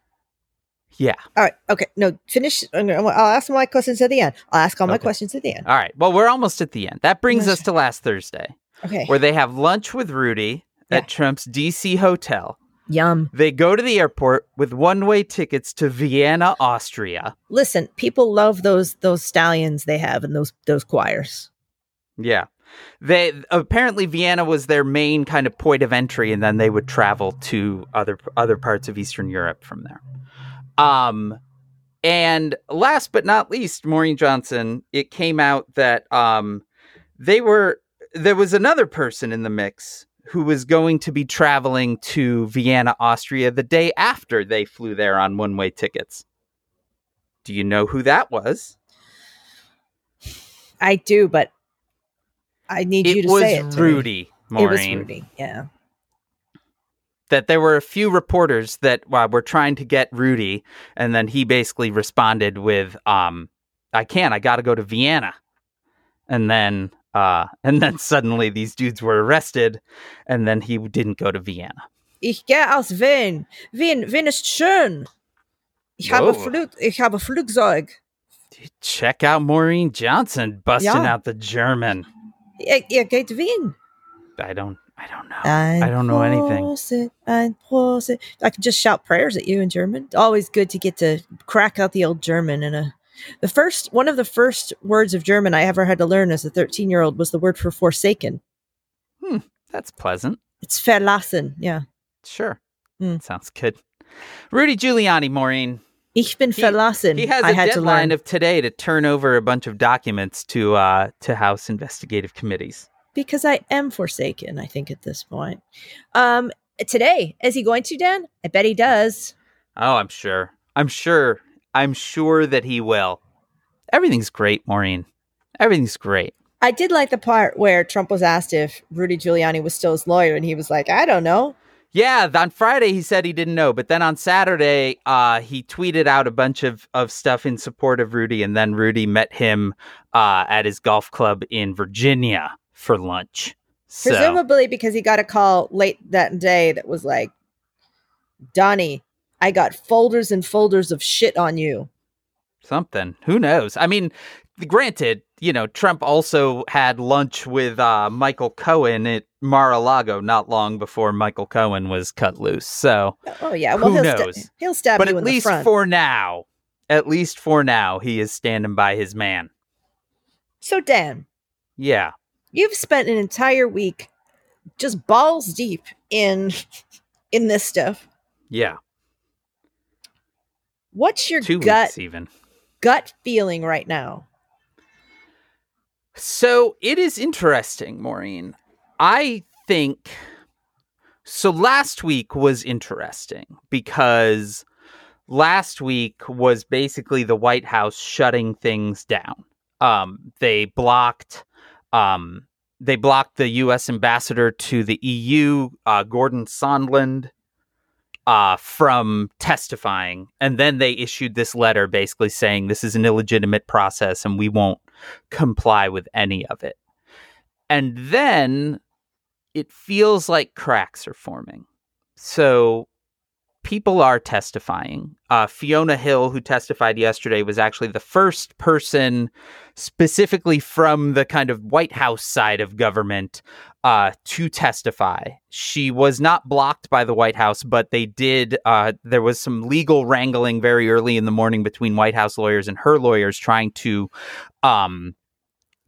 S1: Yeah.
S2: All right. Okay. No, finish. I'll ask my questions at the end. I'll ask all my questions at the end.
S1: All right. Well, we're almost at the end. That brings us to last Thursday,
S2: Okay.
S1: where they have lunch with Rudy
S2: Yeah.
S1: at Trump's DC hotel.
S2: Yum.
S1: They go to the airport with one-way tickets to Vienna, Austria.
S2: Listen, people love those those stallions they have and those those choirs.
S1: Yeah. They apparently Vienna was their main kind of point of entry and then they would travel to other other parts of Eastern Europe from there. Um and last but not least, Maureen Johnson, it came out that um they were there was another person in the mix who was going to be traveling to Vienna, Austria the day after they flew there on one-way tickets. Do you know who that was?
S2: I do, but I need you to say it.
S1: Rudy, Maureen.
S2: It was Rudy. Yeah.
S1: That there were a few reporters that uh, were trying to get Rudy, and then he basically responded with, um, "I can't. I got to go to Vienna," and then, uh, and then suddenly these dudes were arrested, and then he didn't go to Vienna.
S2: Ich gehe aus Wien. Wien, Wien ist schön. Ich habe Flug, ich habe Flugzeug.
S1: Check out Maureen Johnson busting
S2: Yeah.
S1: out the German.
S2: Ihr, ihr geht Wien.
S1: I don't. I don't know.
S2: Ein
S1: I don't know anything.
S2: Ein I can just shout prayers at you in German. Always good to get to crack out the old German and a. The first one of the first words of German I ever had to learn as a 13 year old was the word for forsaken.
S1: Hmm, that's pleasant.
S2: It's verlassen. Yeah.
S1: Sure.
S2: Hmm.
S1: Sounds good. Rudy Giuliani, Maureen.
S2: Ich bin
S1: He-
S2: verlassen.
S1: He has
S2: I
S1: a
S2: had to
S1: deadline
S2: learn
S1: of today to turn over a bunch of documents to uh, to House investigative committees.
S2: Because I am forsaken. I think at this point. Um, today is he going to Dan? I bet he does.
S1: Oh, I'm sure. I'm sure. I'm sure that he will. Everything's great, Maureen. Everything's great.
S2: I did like the part where Trump was asked if Rudy Giuliani was still his lawyer, and he was like, "I don't know."
S1: Yeah, on Friday he said he didn't know, but then on Saturday uh, he tweeted out a bunch of, of stuff in support of Rudy, and then Rudy met him uh, at his golf club in Virginia for lunch. So,
S2: Presumably because he got a call late that day that was like, Donnie, I got folders and folders of shit on you.
S1: something. Who knows? I mean, granted, you know, Trump also had lunch with uh, Michael Cohen at Mar-a-Lago not long before Michael Cohen was cut loose. So,
S2: Oh yeah, well
S1: Who
S2: he'll,
S1: knows?
S2: sta- he'll stab
S1: but
S2: you
S1: at
S2: in the
S1: least for now, at least for now, he is standing by his man.
S2: so Dan,
S1: Yeah.
S2: You've spent an entire week just balls deep in in this stuff.
S1: Yeah.
S2: What's your
S1: Two
S2: gut
S1: even.
S2: gut feeling right now?
S1: So it is interesting, Maureen. I think so. Last week was interesting because last week was basically the White House shutting things down. Um, they blocked, um, they blocked the U.S. ambassador to the EU, uh, Gordon Sondland, uh, from testifying. And then they issued this letter basically saying this is an illegitimate process and we won't comply with any of it. And then it feels like cracks are forming. So people are testifying. Uh, Fiona Hill, who testified yesterday, was actually the first person specifically from the kind of White House side of government uh, to testify. She was not blocked by the White House, but they did. Uh, there was some legal wrangling very early in the morning between White House lawyers and her lawyers trying to. Um,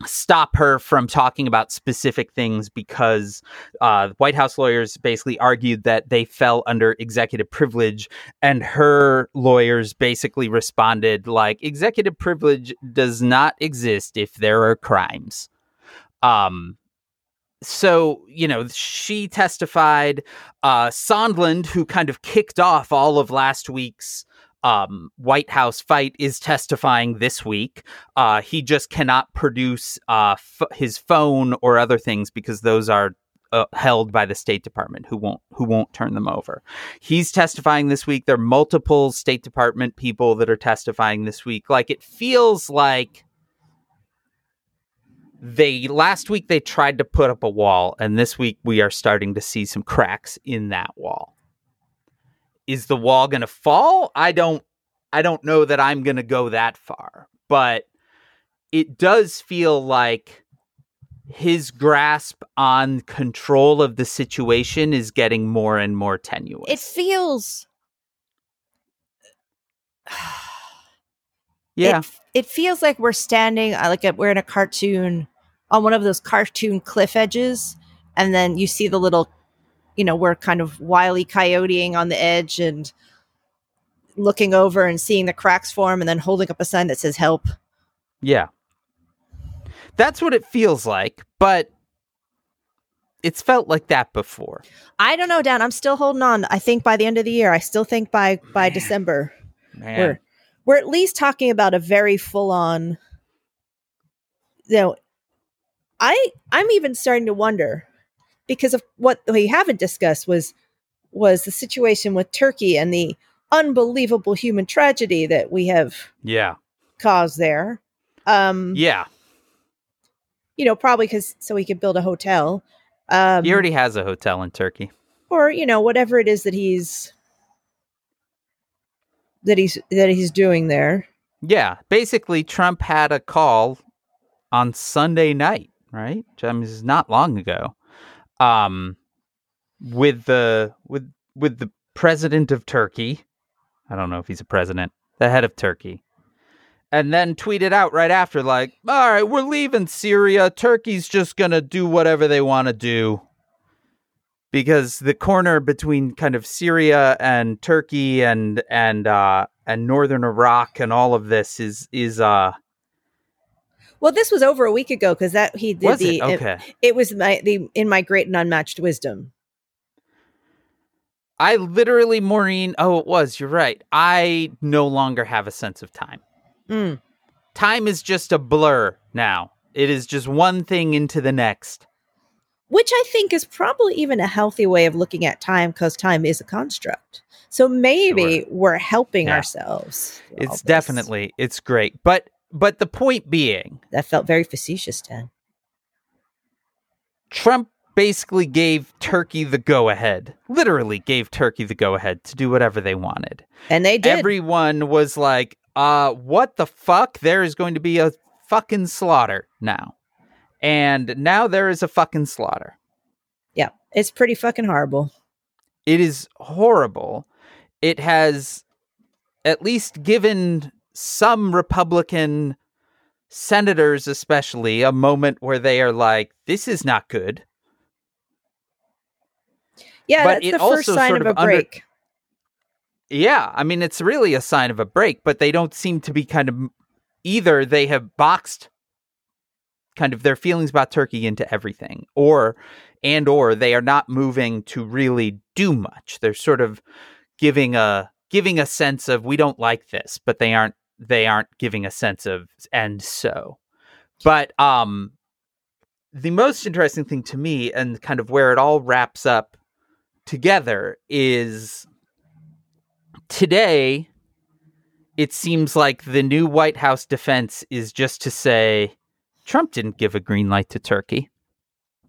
S1: stop her from talking about specific things because uh, White House lawyers basically argued that they fell under executive privilege, and her lawyers basically responded like executive privilege does not exist if there are crimes. Um, so you know she testified uh sondland who kind of kicked off all of last week's um, White House fight is testifying this week. Uh, he just cannot produce uh, f- his phone or other things because those are uh, held by the State Department, who won't who won't turn them over. He's testifying this week. There are multiple State Department people that are testifying this week. Like it feels like they last week they tried to put up a wall, and this week we are starting to see some cracks in that wall is the wall going to fall? I don't I don't know that I'm going to go that far, but it does feel like his grasp on control of the situation is getting more and more tenuous.
S2: It feels *sighs*
S1: Yeah.
S2: It, it feels like we're standing uh, like we're in a cartoon on one of those cartoon cliff edges and then you see the little you know, we're kind of wily coyoteing on the edge and looking over and seeing the cracks form and then holding up a sign that says help.
S1: Yeah. That's what it feels like, but it's felt like that before.
S2: I don't know, Dan. I'm still holding on. I think by the end of the year, I still think by by
S1: Man.
S2: December,
S1: Man.
S2: we're we're at least talking about a very full on. You know, I I'm even starting to wonder because of what we haven't discussed was was the situation with Turkey and the unbelievable human tragedy that we have
S1: yeah.
S2: caused there. Um,
S1: Yeah.
S2: you know, probably because so he could build a hotel. Um,
S1: He already has a hotel in Turkey.
S2: or you know whatever it is that he's that he's that he's doing there.
S1: Yeah. Basically, Trump had a call on Sunday night, right? I mean, not long ago. Um, with the with with the president of Turkey. I don't know if he's a president. The head of Turkey. And then tweeted out right after, like, all right, we're leaving Syria. Turkey's just going to do whatever they want to do. Because the corner between kind of Syria and Turkey and and uh and northern Iraq and all of this is is uh
S2: Well, this was over a week ago because that he did
S1: was
S2: the
S1: it okay.
S2: it was my the in my great and unmatched wisdom.
S1: I literally, Maureen. Oh, it was. You're right. I no longer have a sense of time.
S2: Mm.
S1: Time is just a blur now. It is just one thing into the next.
S2: Which I think is probably even a healthy way of looking at time because time is a construct. So maybe
S1: Sure.
S2: we're helping
S1: Yeah.
S2: ourselves.
S1: It's definitely it's great. But but the point being,
S2: that felt very facetious, Dan.
S1: Trump basically gave Turkey the go ahead. Literally gave Turkey the go ahead to do whatever they wanted.
S2: And they did.
S1: Everyone was like, uh, what the fuck? There is going to be a fucking slaughter now. And now there is a fucking slaughter.
S2: yeah, it's pretty fucking horrible.
S1: It is horrible. It has at least given some Republican senators, especially, a moment where they are like, this is not good.
S2: Yeah,
S1: But
S2: that's the first sign of
S1: of
S2: a
S1: under-
S2: break.
S1: Yeah, I mean, it's really a sign of a break, but they don't seem to be kind of either they have boxed kind of their feelings about Turkey into everything, or and or they are not moving to really do much. They're sort of giving a giving a sense of we don't like this, but they aren't they aren't giving a sense of and so. But um the most interesting thing to me and kind of where it all wraps up together is today, it seems like the new White House defense is just to say Trump didn't give a green light to Turkey.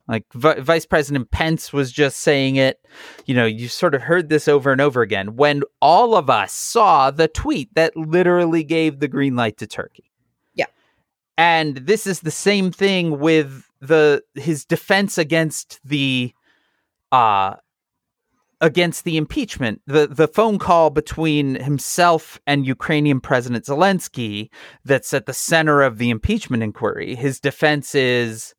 S1: Like v- Vice President Pence was just saying it. You know, you sort of heard this over and over again when all of us saw the tweet that literally gave the green light to Turkey.
S2: Yeah.
S1: And this is the same thing with the his defense against the uh against the impeachment. The the phone call between himself and Ukrainian President Zelensky that's at the center of the impeachment inquiry. His defense is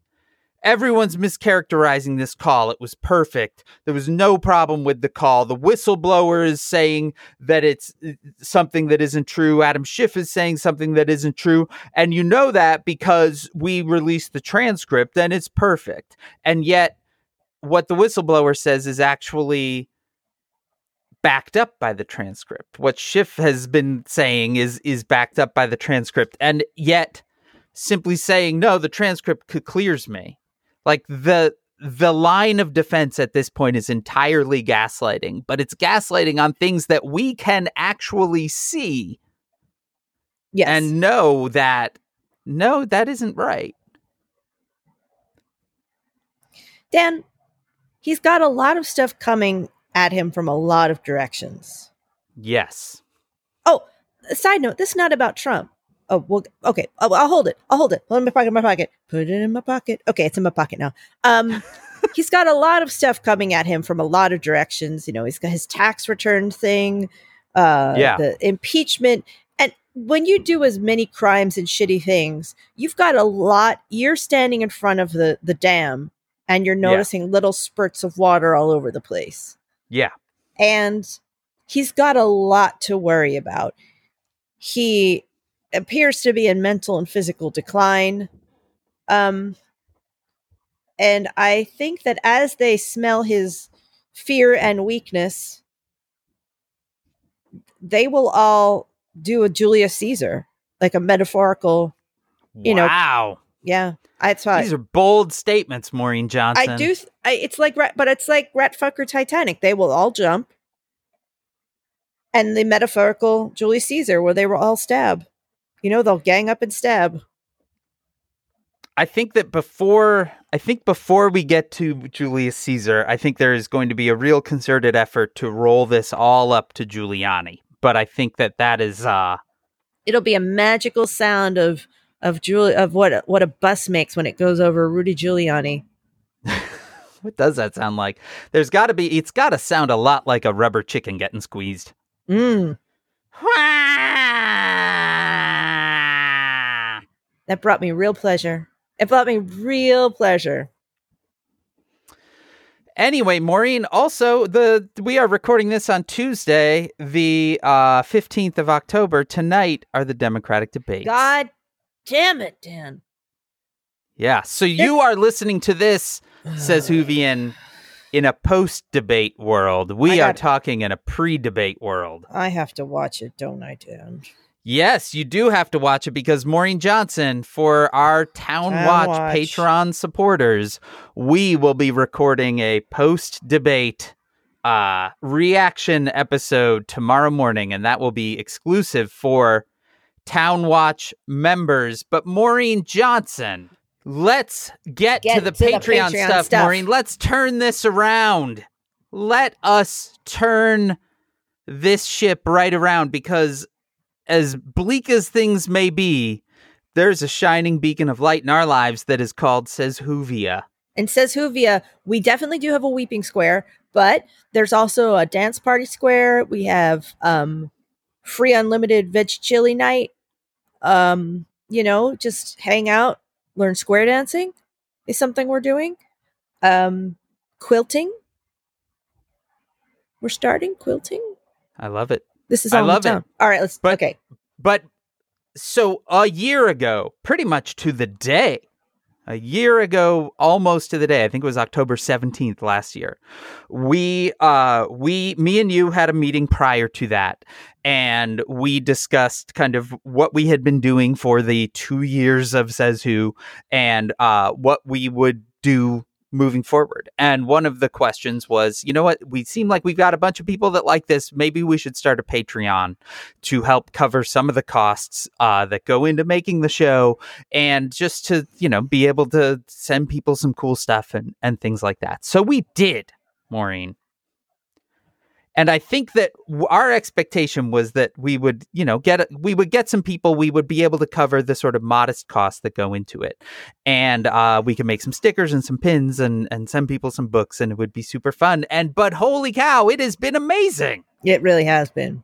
S1: everyone's mischaracterizing this call. It was perfect. There was no problem with the call. The whistleblower is saying that it's uh, something that isn't true. Adam Schiff is saying something that isn't true. And you know that because we released the transcript and it's perfect. And yet, what the whistleblower says is actually backed up by the transcript. What Schiff has been saying is is backed up by the transcript. And yet simply saying no, the transcript clears me like the the line of defense at this point is entirely gaslighting, but it's gaslighting on things that we can actually see.
S2: Yes.
S1: And know that no, that isn't right.
S2: Dan, he's got a lot of stuff coming at him from a lot of directions.
S1: Yes.
S2: Oh, side note, this is not about Trump. Oh, well, okay. I'll, I'll hold it. I'll hold it. Hold it in my pocket, my pocket. Put it in my pocket. Okay, it's in my pocket now. Um, *laughs* he's got a lot of stuff coming at him from a lot of directions. You know, he's got his tax return thing, uh,
S1: Yeah.
S2: the impeachment. And when you do as many crimes and shitty things, you've got a lot. You're standing in front of the the dam, and you're
S1: Yeah.
S2: noticing little spurts of water all over the place
S1: Yeah.
S2: and he's got a lot to worry about. He appears to be in mental and physical decline. Um, and I think that as they smell his fear and weakness, they will all do a Julius Caesar, like a metaphorical. You know,
S1: wow.
S2: Yeah, that's why
S1: These are bold statements, Maureen Johnson.
S2: I do. Th- I, it's like, but it's like rat fucker Titanic. They will all jump, and the metaphorical Julius Caesar, where they will all stab. You know, they'll gang up and stab.
S1: I think that before I think before we get to Julius Caesar, I think there is going to be a real concerted effort to roll this all up to Giuliani. But I think that that is uh
S2: It'll be a magical sound of of Juli- of what a- what a bus makes when it goes over Rudy Giuliani. *laughs*
S1: what does that sound like? There's got to be it's got to sound a lot like a rubber chicken getting squeezed.
S2: Mm, that brought me real pleasure. It brought me real pleasure.
S1: Anyway, Maureen, also the we are recording this on Tuesday, the uh 15th of October. Tonight are the Democratic debates.
S2: God damn it, Dan.
S1: Yeah. So you are listening to this, says *sighs* Whovian, in a post debate world. We are talking in a pre debate world.
S2: I have to watch it, don't I, Dan?
S1: Yes, you do have to watch it because Maureen Johnson, for our Town,
S2: Town
S1: Watch,
S2: Watch.
S1: Patreon supporters, we will be recording a post debate uh, reaction episode tomorrow morning, and that will be exclusive for Town Watch members. But Maureen Johnson, let's get,
S2: Get
S1: to the
S2: to the
S1: Patreon,
S2: Patreon
S1: stuff,
S2: stuff.
S1: Maureen. Let's turn this around. Let us turn this ship right around because as bleak as things may be, there's a shining beacon of light in our lives that is called Says
S2: And says we definitely do have a weeping square, but there's also a dance party square. We have um free unlimited veg chili night. Um, you know, just hang out, learn square dancing is something we're doing. Um quilting. We're starting quilting.
S1: I love it.
S2: This is all
S1: I
S2: all
S1: love it.
S2: All right, let's
S1: But-
S2: okay.
S1: But so a year ago, pretty much to the day, a year ago, almost to the day, I think it was October 17th last year. We, uh, we, me and you had a meeting prior to that, and we discussed kind of what we had been doing for the two years of Says Who and, uh, what we would do moving forward. And one of the questions was, you know what, we seem like we've got a bunch of people that like this. Maybe we should start a Patreon to help cover some of the costs uh, that go into making the show and just to, you know, be able to send people some cool stuff and, and things like that. So we did, Maureen. And I think that w- our expectation was that we would, you know, get we would get some people. We would be able to cover the sort of modest costs that go into it, and uh, we could make some stickers and some pins and and send people some books, and it would be super fun. And but holy cow, it has been amazing.
S2: It really has been.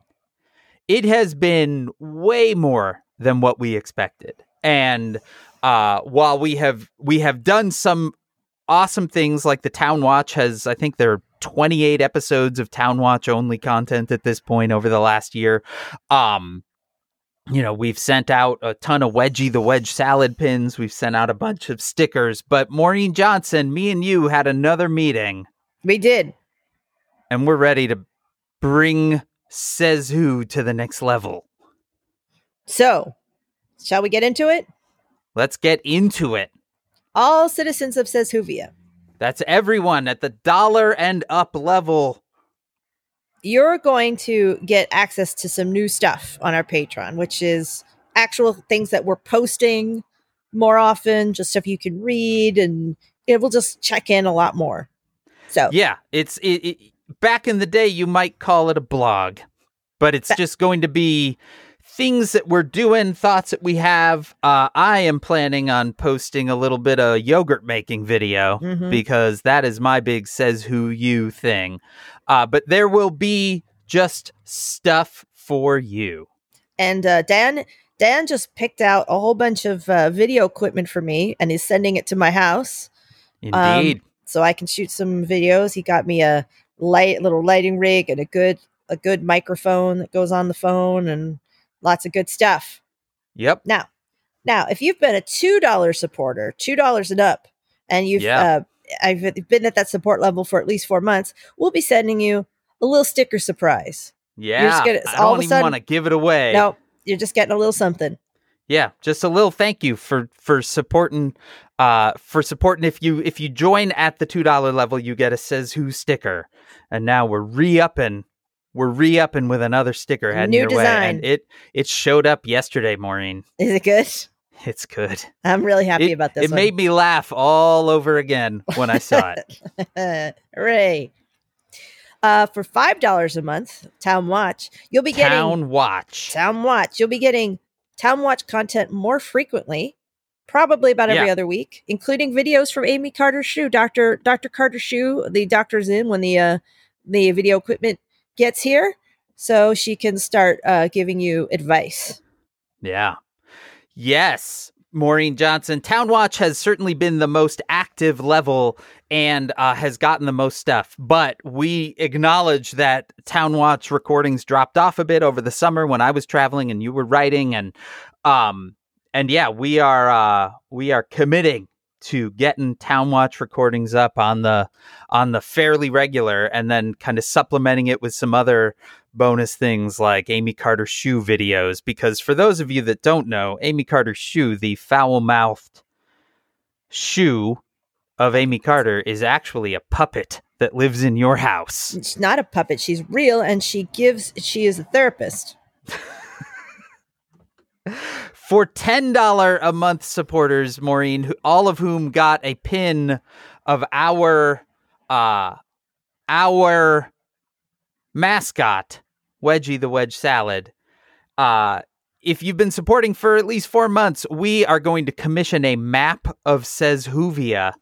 S1: It has been way more than what we expected, and uh, while we have we have done some awesome things like the Town Watch has, I think they're 28 episodes of Town Watch only content at this point over the last year. Um, you know, we've sent out a ton of Wedgie the Wedge salad pins. We've sent out a bunch of stickers. But Maureen Johnson, me and you had another meeting,
S2: We did.
S1: and we're ready to bring Says Who to the next level.
S2: So, shall we get into it?
S1: Let's get into it.
S2: All citizens of Says Whovia,
S1: That's everyone at the dollar and up level.
S2: you're going to get access to some new stuff on our Patreon, which is actual things that we're posting more often, just stuff you can read, and it will just check in a lot more. So,
S1: Yeah, it's it, it, back in the day you might call it a blog, but it's just going to be things that we're doing, thoughts that we have. Uh, I am planning on posting a little bit of yogurt making video
S2: mhm.
S1: because that is my big says who you thing. Uh, but there will be just stuff for you.
S2: and uh, Dan Dan just picked out a whole bunch of uh, video equipment for me, and is sending it to my house. Um,
S1: Indeed.
S2: so I can shoot some videos. He got me a light little lighting rig and a good a good microphone that goes on the phone and lots of good stuff.
S1: yep.
S2: Now, now if you've been a two dollar supporter, two dollars and up, and you've
S1: Yeah.
S2: uh, I've been at that support level for at least four months, we'll be sending you a little sticker surprise.
S1: Yeah.
S2: just gonna-
S1: I
S2: all of
S1: don't
S2: a
S1: even
S2: sudden-
S1: want to give it away.
S2: No, you're just getting a little something.
S1: yeah just a little thank you for for supporting uh for supporting if you if you join at the two dollar level you get a says who sticker and now we're re-upping we're re-upping with another sticker heading
S2: New
S1: your way
S2: design.
S1: and it it showed up yesterday maureen
S2: Is it good? *laughs*
S1: it's good
S2: I'm really happy
S1: it,
S2: about this.
S1: it made me laugh all over again when i saw it *laughs*
S2: hooray. Uh, for five dollars a month, Town Watch, you'll be getting
S1: town watch
S2: Town Watch. You'll be getting Town Watch content more frequently, probably about every
S1: Yeah.
S2: other week, including videos from Amy Carter Shoe, Doctor Doctor Carter Shoe. The doctor's in when the uh, the video equipment gets here, so she can start uh, giving you advice.
S1: Yeah. Yes, Maureen Johnson. Town Watch has certainly been the most active level and uh, has gotten the most stuff. But we acknowledge that Town Watch recordings dropped off a bit over the summer when I was traveling and you were writing, and um, and yeah, we are uh, we are committing to getting Town Watch recordings up on the on the fairly regular, and then kind of supplementing it with some other bonus things like Amy Carter shoe videos. Because for those of you that don't know, Amy Carter shoe, the foul mouthed shoe of Amy Carter, is actually a puppet that lives in your house.
S2: She's not a puppet; she's real, and she gives. She is a therapist. *laughs*
S1: For $10 a month supporters, Maureen, all of whom got a pin of our uh our mascot, Wedgie the Wedge Salad. Uh if you've been supporting for at least 4 months, we are going to commission a map of Says Whovia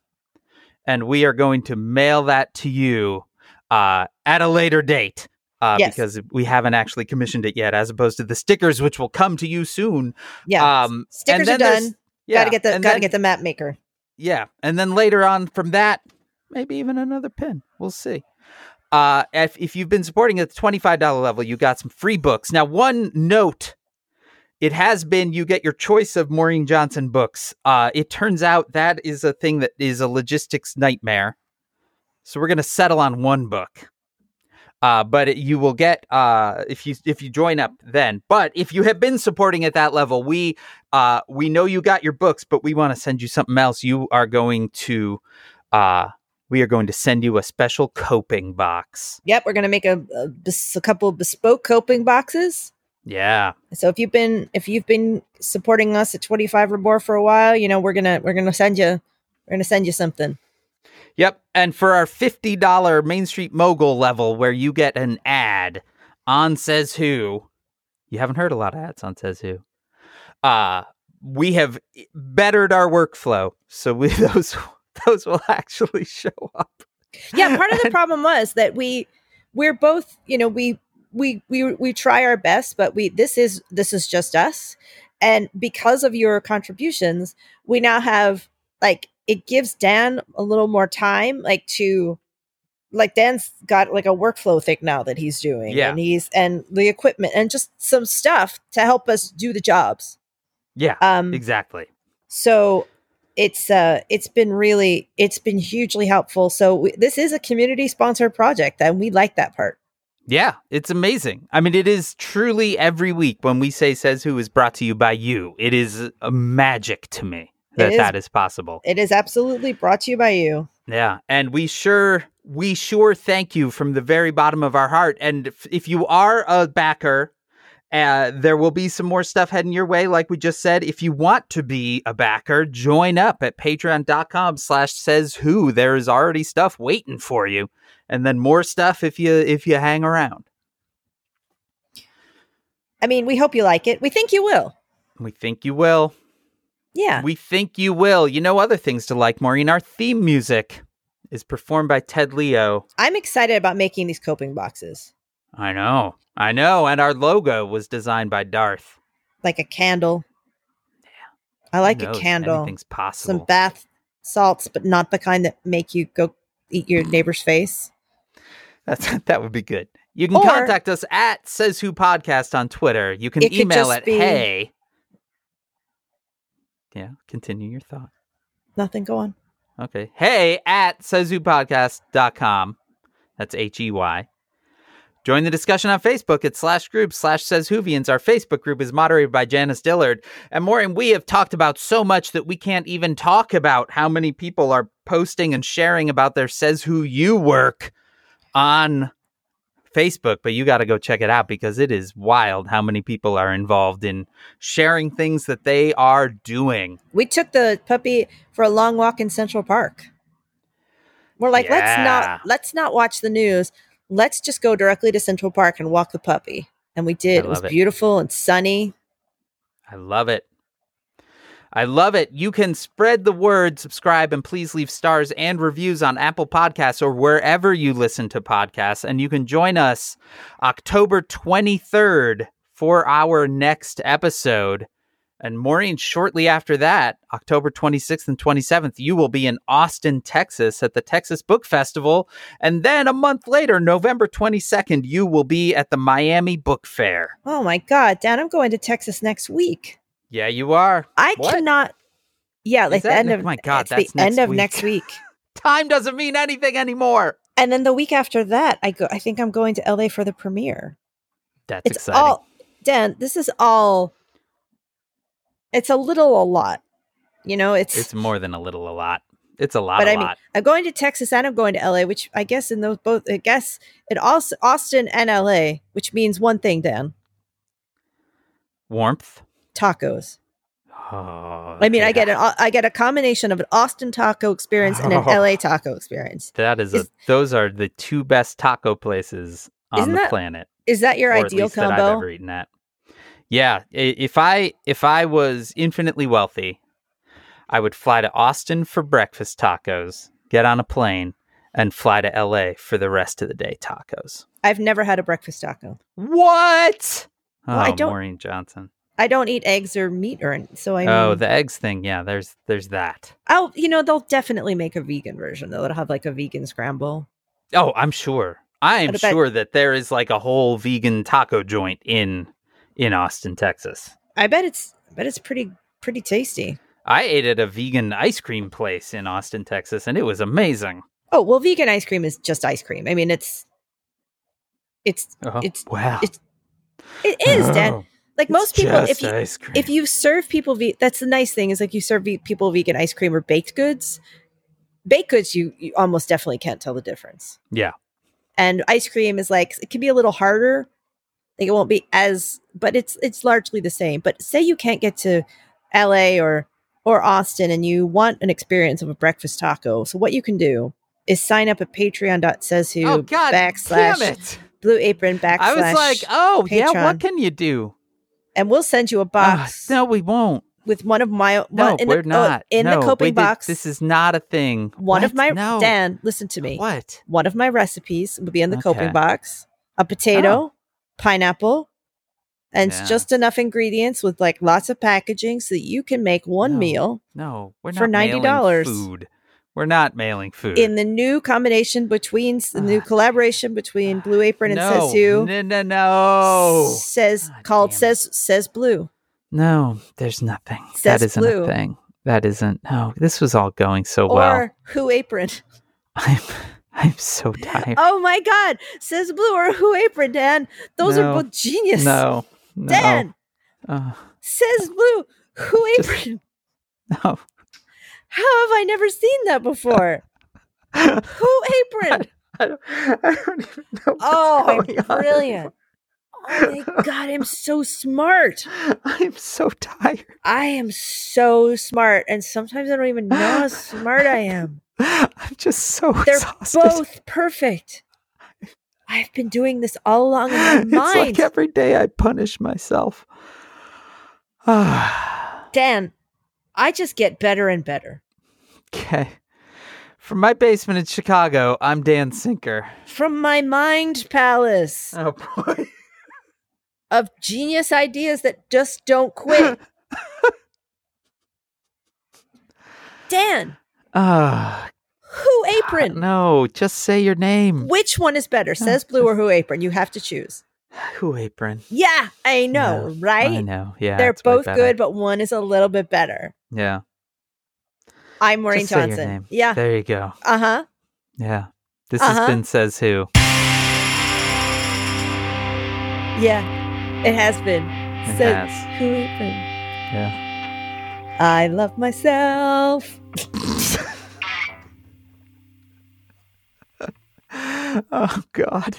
S1: and we are going to mail that to you uh at a later date. Uh,
S2: Yes.
S1: because we haven't actually commissioned it yet, as opposed to the stickers, which will come to you soon.
S2: Yeah,
S1: Um,
S2: stickers
S1: and
S2: are done.
S1: Yeah,
S2: gotta get the gotta
S1: then-
S2: get the map maker.
S1: yeah, and then later on from that, maybe even another pin. We'll see. Uh, if if you've been supporting at the twenty five dollar level, you got some free books. Now, one note. It has been you get your choice of Maureen Johnson books. Uh, it turns out that is a thing that is a logistics nightmare. So we're gonna settle on one book. Uh, but it, you will get uh, if you if you join up then. But if you have been supporting at that level, we uh, we know you got your books, but we want to send you something else. You are going to uh, we are going to send you a special coping box.
S2: Yep, we're gonna make a a, a couple bespoke coping boxes.
S1: Yeah.
S2: So if you've been if you've been supporting us at twenty five or more for a while, you know we're gonna we're gonna send you we're gonna send you something.
S1: Yep. And for our $50 Main Street Mogul level, where you get an ad on Says Who, you haven't heard a lot of ads on Says Who. Uh, we have bettered our workflow. So we, *laughs* those, those will actually show up.
S2: Yeah, part of the *laughs* problem was that we we're both you know we we we we try our best, but we this is this is just us, and because of your contributions, we now have like it gives Dan a little more time, like to like Dan's got like a workflow thing now that he's doing,
S1: Yeah.
S2: and he's and the equipment and just some stuff to help us do the jobs.
S1: Yeah,
S2: Um,
S1: exactly.
S2: so it's uh it's been really it's been hugely helpful so we, this is a community sponsored project and we like that part
S1: Yeah, it's amazing. I mean, it is truly every week when we say Says Who is brought to you by you. It is a magic to me that
S2: is.
S1: that is possible.
S2: it is absolutely brought to you by you
S1: Yeah, and we sure we sure thank you from the very bottom of our heart. And if, if you are a backer, uh, there will be some more stuff heading your way, like we just said. If you want to be a backer, join up at patreon.com slash says who. There is already stuff waiting for you. And then more stuff if you if you hang around.
S2: i mean we hope you like it we think you will
S1: We think you will.
S2: Yeah
S1: We think you will. You know other things to like, Maureen. Our theme music is performed by Ted Leo.
S2: i'm excited about making these coping boxes
S1: I know. I know. And our logo was designed by Darth.
S2: like a candle Yeah. i like a candle
S1: Anything's possible.
S2: some bath salts but not the kind that make you go eat your neighbor's face
S1: That's, *laughs* that would be good. You can
S2: Or-
S1: contact us at Says Who Podcast on Twitter. You can email at
S2: be-
S1: hey. Yeah, continue your thought.
S2: nothing go on
S1: Okay. Hey at sayswhopodcast.com. That's H E Y. Join the discussion on Facebook at slash group slash says Whovians. Our Facebook group is moderated by Janice Dillard. And more. And we have talked about so much that we can't even talk about how many people are posting and sharing about their says who you work on Facebook. But you got to go check it out because it is wild how many people are involved in sharing things that they are doing.
S2: we took the puppy for a long walk in Central Park. We're like, let's not let's not watch the news. Let's just go directly to Central Park and walk the puppy. And we did. It was
S1: it.
S2: beautiful and sunny.
S1: I love it. I love it. You can spread the word, subscribe, and please leave stars and reviews on Apple Podcasts or wherever you listen to podcasts. And you can join us October 23rd for our next episode. And Maureen, shortly after that, October 26th and 27th, you will be in Austin, Texas at the Texas Book Festival. And then a month later, November 22nd, you will be at the Miami Book Fair.
S2: Oh my God, Dan, I'm going to Texas next week.
S1: Yeah, you are.
S2: I
S1: What?
S2: cannot Yeah, like the end
S1: ne-
S2: of
S1: my God,
S2: it's the
S1: that's next
S2: end of
S1: week.
S2: next week. *laughs*
S1: Time doesn't mean anything anymore.
S2: And then the week after that, I go I think I'm going to LA for the premiere.
S1: That's
S2: It's
S1: exciting.
S2: all Dan, this is all it's a little a lot. You know, it's,
S1: it's more than a little a lot. It's a lot
S2: but
S1: a
S2: I mean,
S1: lot.
S2: I'm going to Texas and I'm going to LA, which I guess in those both, I guess it also Austin and LA, which means one thing, Dan
S1: Warmth.
S2: Tacos.
S1: Oh,
S2: I mean, I get an I get a combination of an Austin taco experience and an *laughs*
S1: Oh.
S2: LA taco experience.
S1: That is,
S2: is-
S1: a, those are the two best taco places on the
S2: that
S1: planet.
S2: Is that your ideal
S1: least that I've ever eaten at. Yeah, if I if I was infinitely wealthy, I would fly to Austin for breakfast tacos, get on a plane, and fly to LA for the rest of the day tacos.
S2: I've never had a breakfast taco.
S1: What?
S2: Well, I
S1: oh,
S2: don't-
S1: Maureen Johnson.
S2: I don't eat eggs or meat or any- so I oh, mean,
S1: oh, the eggs thing. Yeah, there's there's that.
S2: oh, you know, they'll definitely make a vegan version. They'll have like a vegan scramble.
S1: Oh, I'm sure. I am
S2: But bet-
S1: sure that there is like a whole vegan taco joint in in Austin, Texas.
S2: I bet it's I bet it's pretty pretty tasty.
S1: I ate at a vegan ice cream place in Austin, Texas, and it was amazing.
S2: Oh well, vegan ice cream is just ice cream. I mean, it's it's
S1: Oh,
S2: It's-
S1: wow.
S2: it's- it is Dan.
S1: Oh,
S2: Like most people, if you if you serve people, ve- that's the nice thing is like you serve ve- people vegan ice cream or baked goods. baked goods, you, you almost definitely can't tell the difference.
S1: Yeah.
S2: And ice cream is like it can be a little harder. Like it won't be as, but it's it's largely the same. But say you can't get to L.A. or or Austin, and you want an experience of a breakfast taco. So what you can do is sign up at Patreon.says who
S1: oh God,
S2: backslash
S1: damn it!
S2: Blue Apron backslash.
S1: I was like, oh yeah, what can you do?
S2: And we'll send you a
S1: Ah,
S2: box
S1: no, we won't.
S2: with one of my
S1: No,
S2: in
S1: we're
S2: the, oh,
S1: not.
S2: in
S1: No,
S2: the coping
S1: did-
S2: box.
S1: This is not a thing.
S2: one of my
S1: no.
S2: Dan. Listen to me.
S1: What?
S2: One of my recipes will be in the coping box. A potato, pineapple, and
S1: Yeah.
S2: just enough ingredients with like lots of packaging so that you can make one
S1: No.
S2: meal
S1: No, we're
S2: For
S1: not mailing
S2: $90.
S1: Food. We're not mailing food.
S2: in the new combination between the new
S1: Ah.
S2: collaboration between Blue Apron and
S1: no,
S2: Says Who.
S1: no, no, no,
S2: Says
S1: God
S2: called says says Blue.
S1: no. There's nothing.
S2: Says
S1: that isn't
S2: blue.
S1: a thing. That isn't. No, this was all going so
S2: or
S1: well.
S2: Who Apron. *laughs*
S1: I'm, I'm so tired.
S2: Oh my God! Says Blue or Who Apron, Dan. Those
S1: No.
S2: are both genius.
S1: No, no,
S2: Dan
S1: Uh,
S2: says Blue. Who
S1: Just-
S2: Apron? *laughs*
S1: no.
S2: How have I never seen that before? Who *laughs* Apron?
S1: I don't, I don't even know.
S2: Oh, I'm brilliant. Oh my God, I'm so smart.
S1: I'm so tired.
S2: I am so smart. And sometimes I don't even know how smart I am.
S1: I'm just so
S2: They're
S1: exhausted.
S2: both perfect. I've been doing this all along in my mind. *laughs*
S1: it's like every day I punish myself. *sighs*
S2: Dan, I just get better and better.
S1: okay. From my basement in Chicago, I'm Dan Sinker.
S2: From my mind palace
S1: Oh boy.
S2: of genius ideas that just don't quit. *laughs* Dan,
S1: Ah,
S2: who apron?
S1: no, just say your name.
S2: Which one is better, says Blue or Who Apron? You have to choose.
S1: Who apron?
S2: Yeah, I know, right?
S1: I know. Yeah.
S2: They're both good, but one is a little bit better.
S1: Yeah.
S2: I'm Maureen
S1: Just
S2: Johnson.
S1: name.
S2: Yeah.
S1: There you go.
S2: Uh huh.
S1: Yeah. This
S2: Uh-huh.
S1: has been says who.
S2: Yeah. It has been.
S1: It
S2: Says
S1: has.
S2: Who?
S1: Yeah.
S2: I love myself. *laughs* *laughs*
S1: oh God.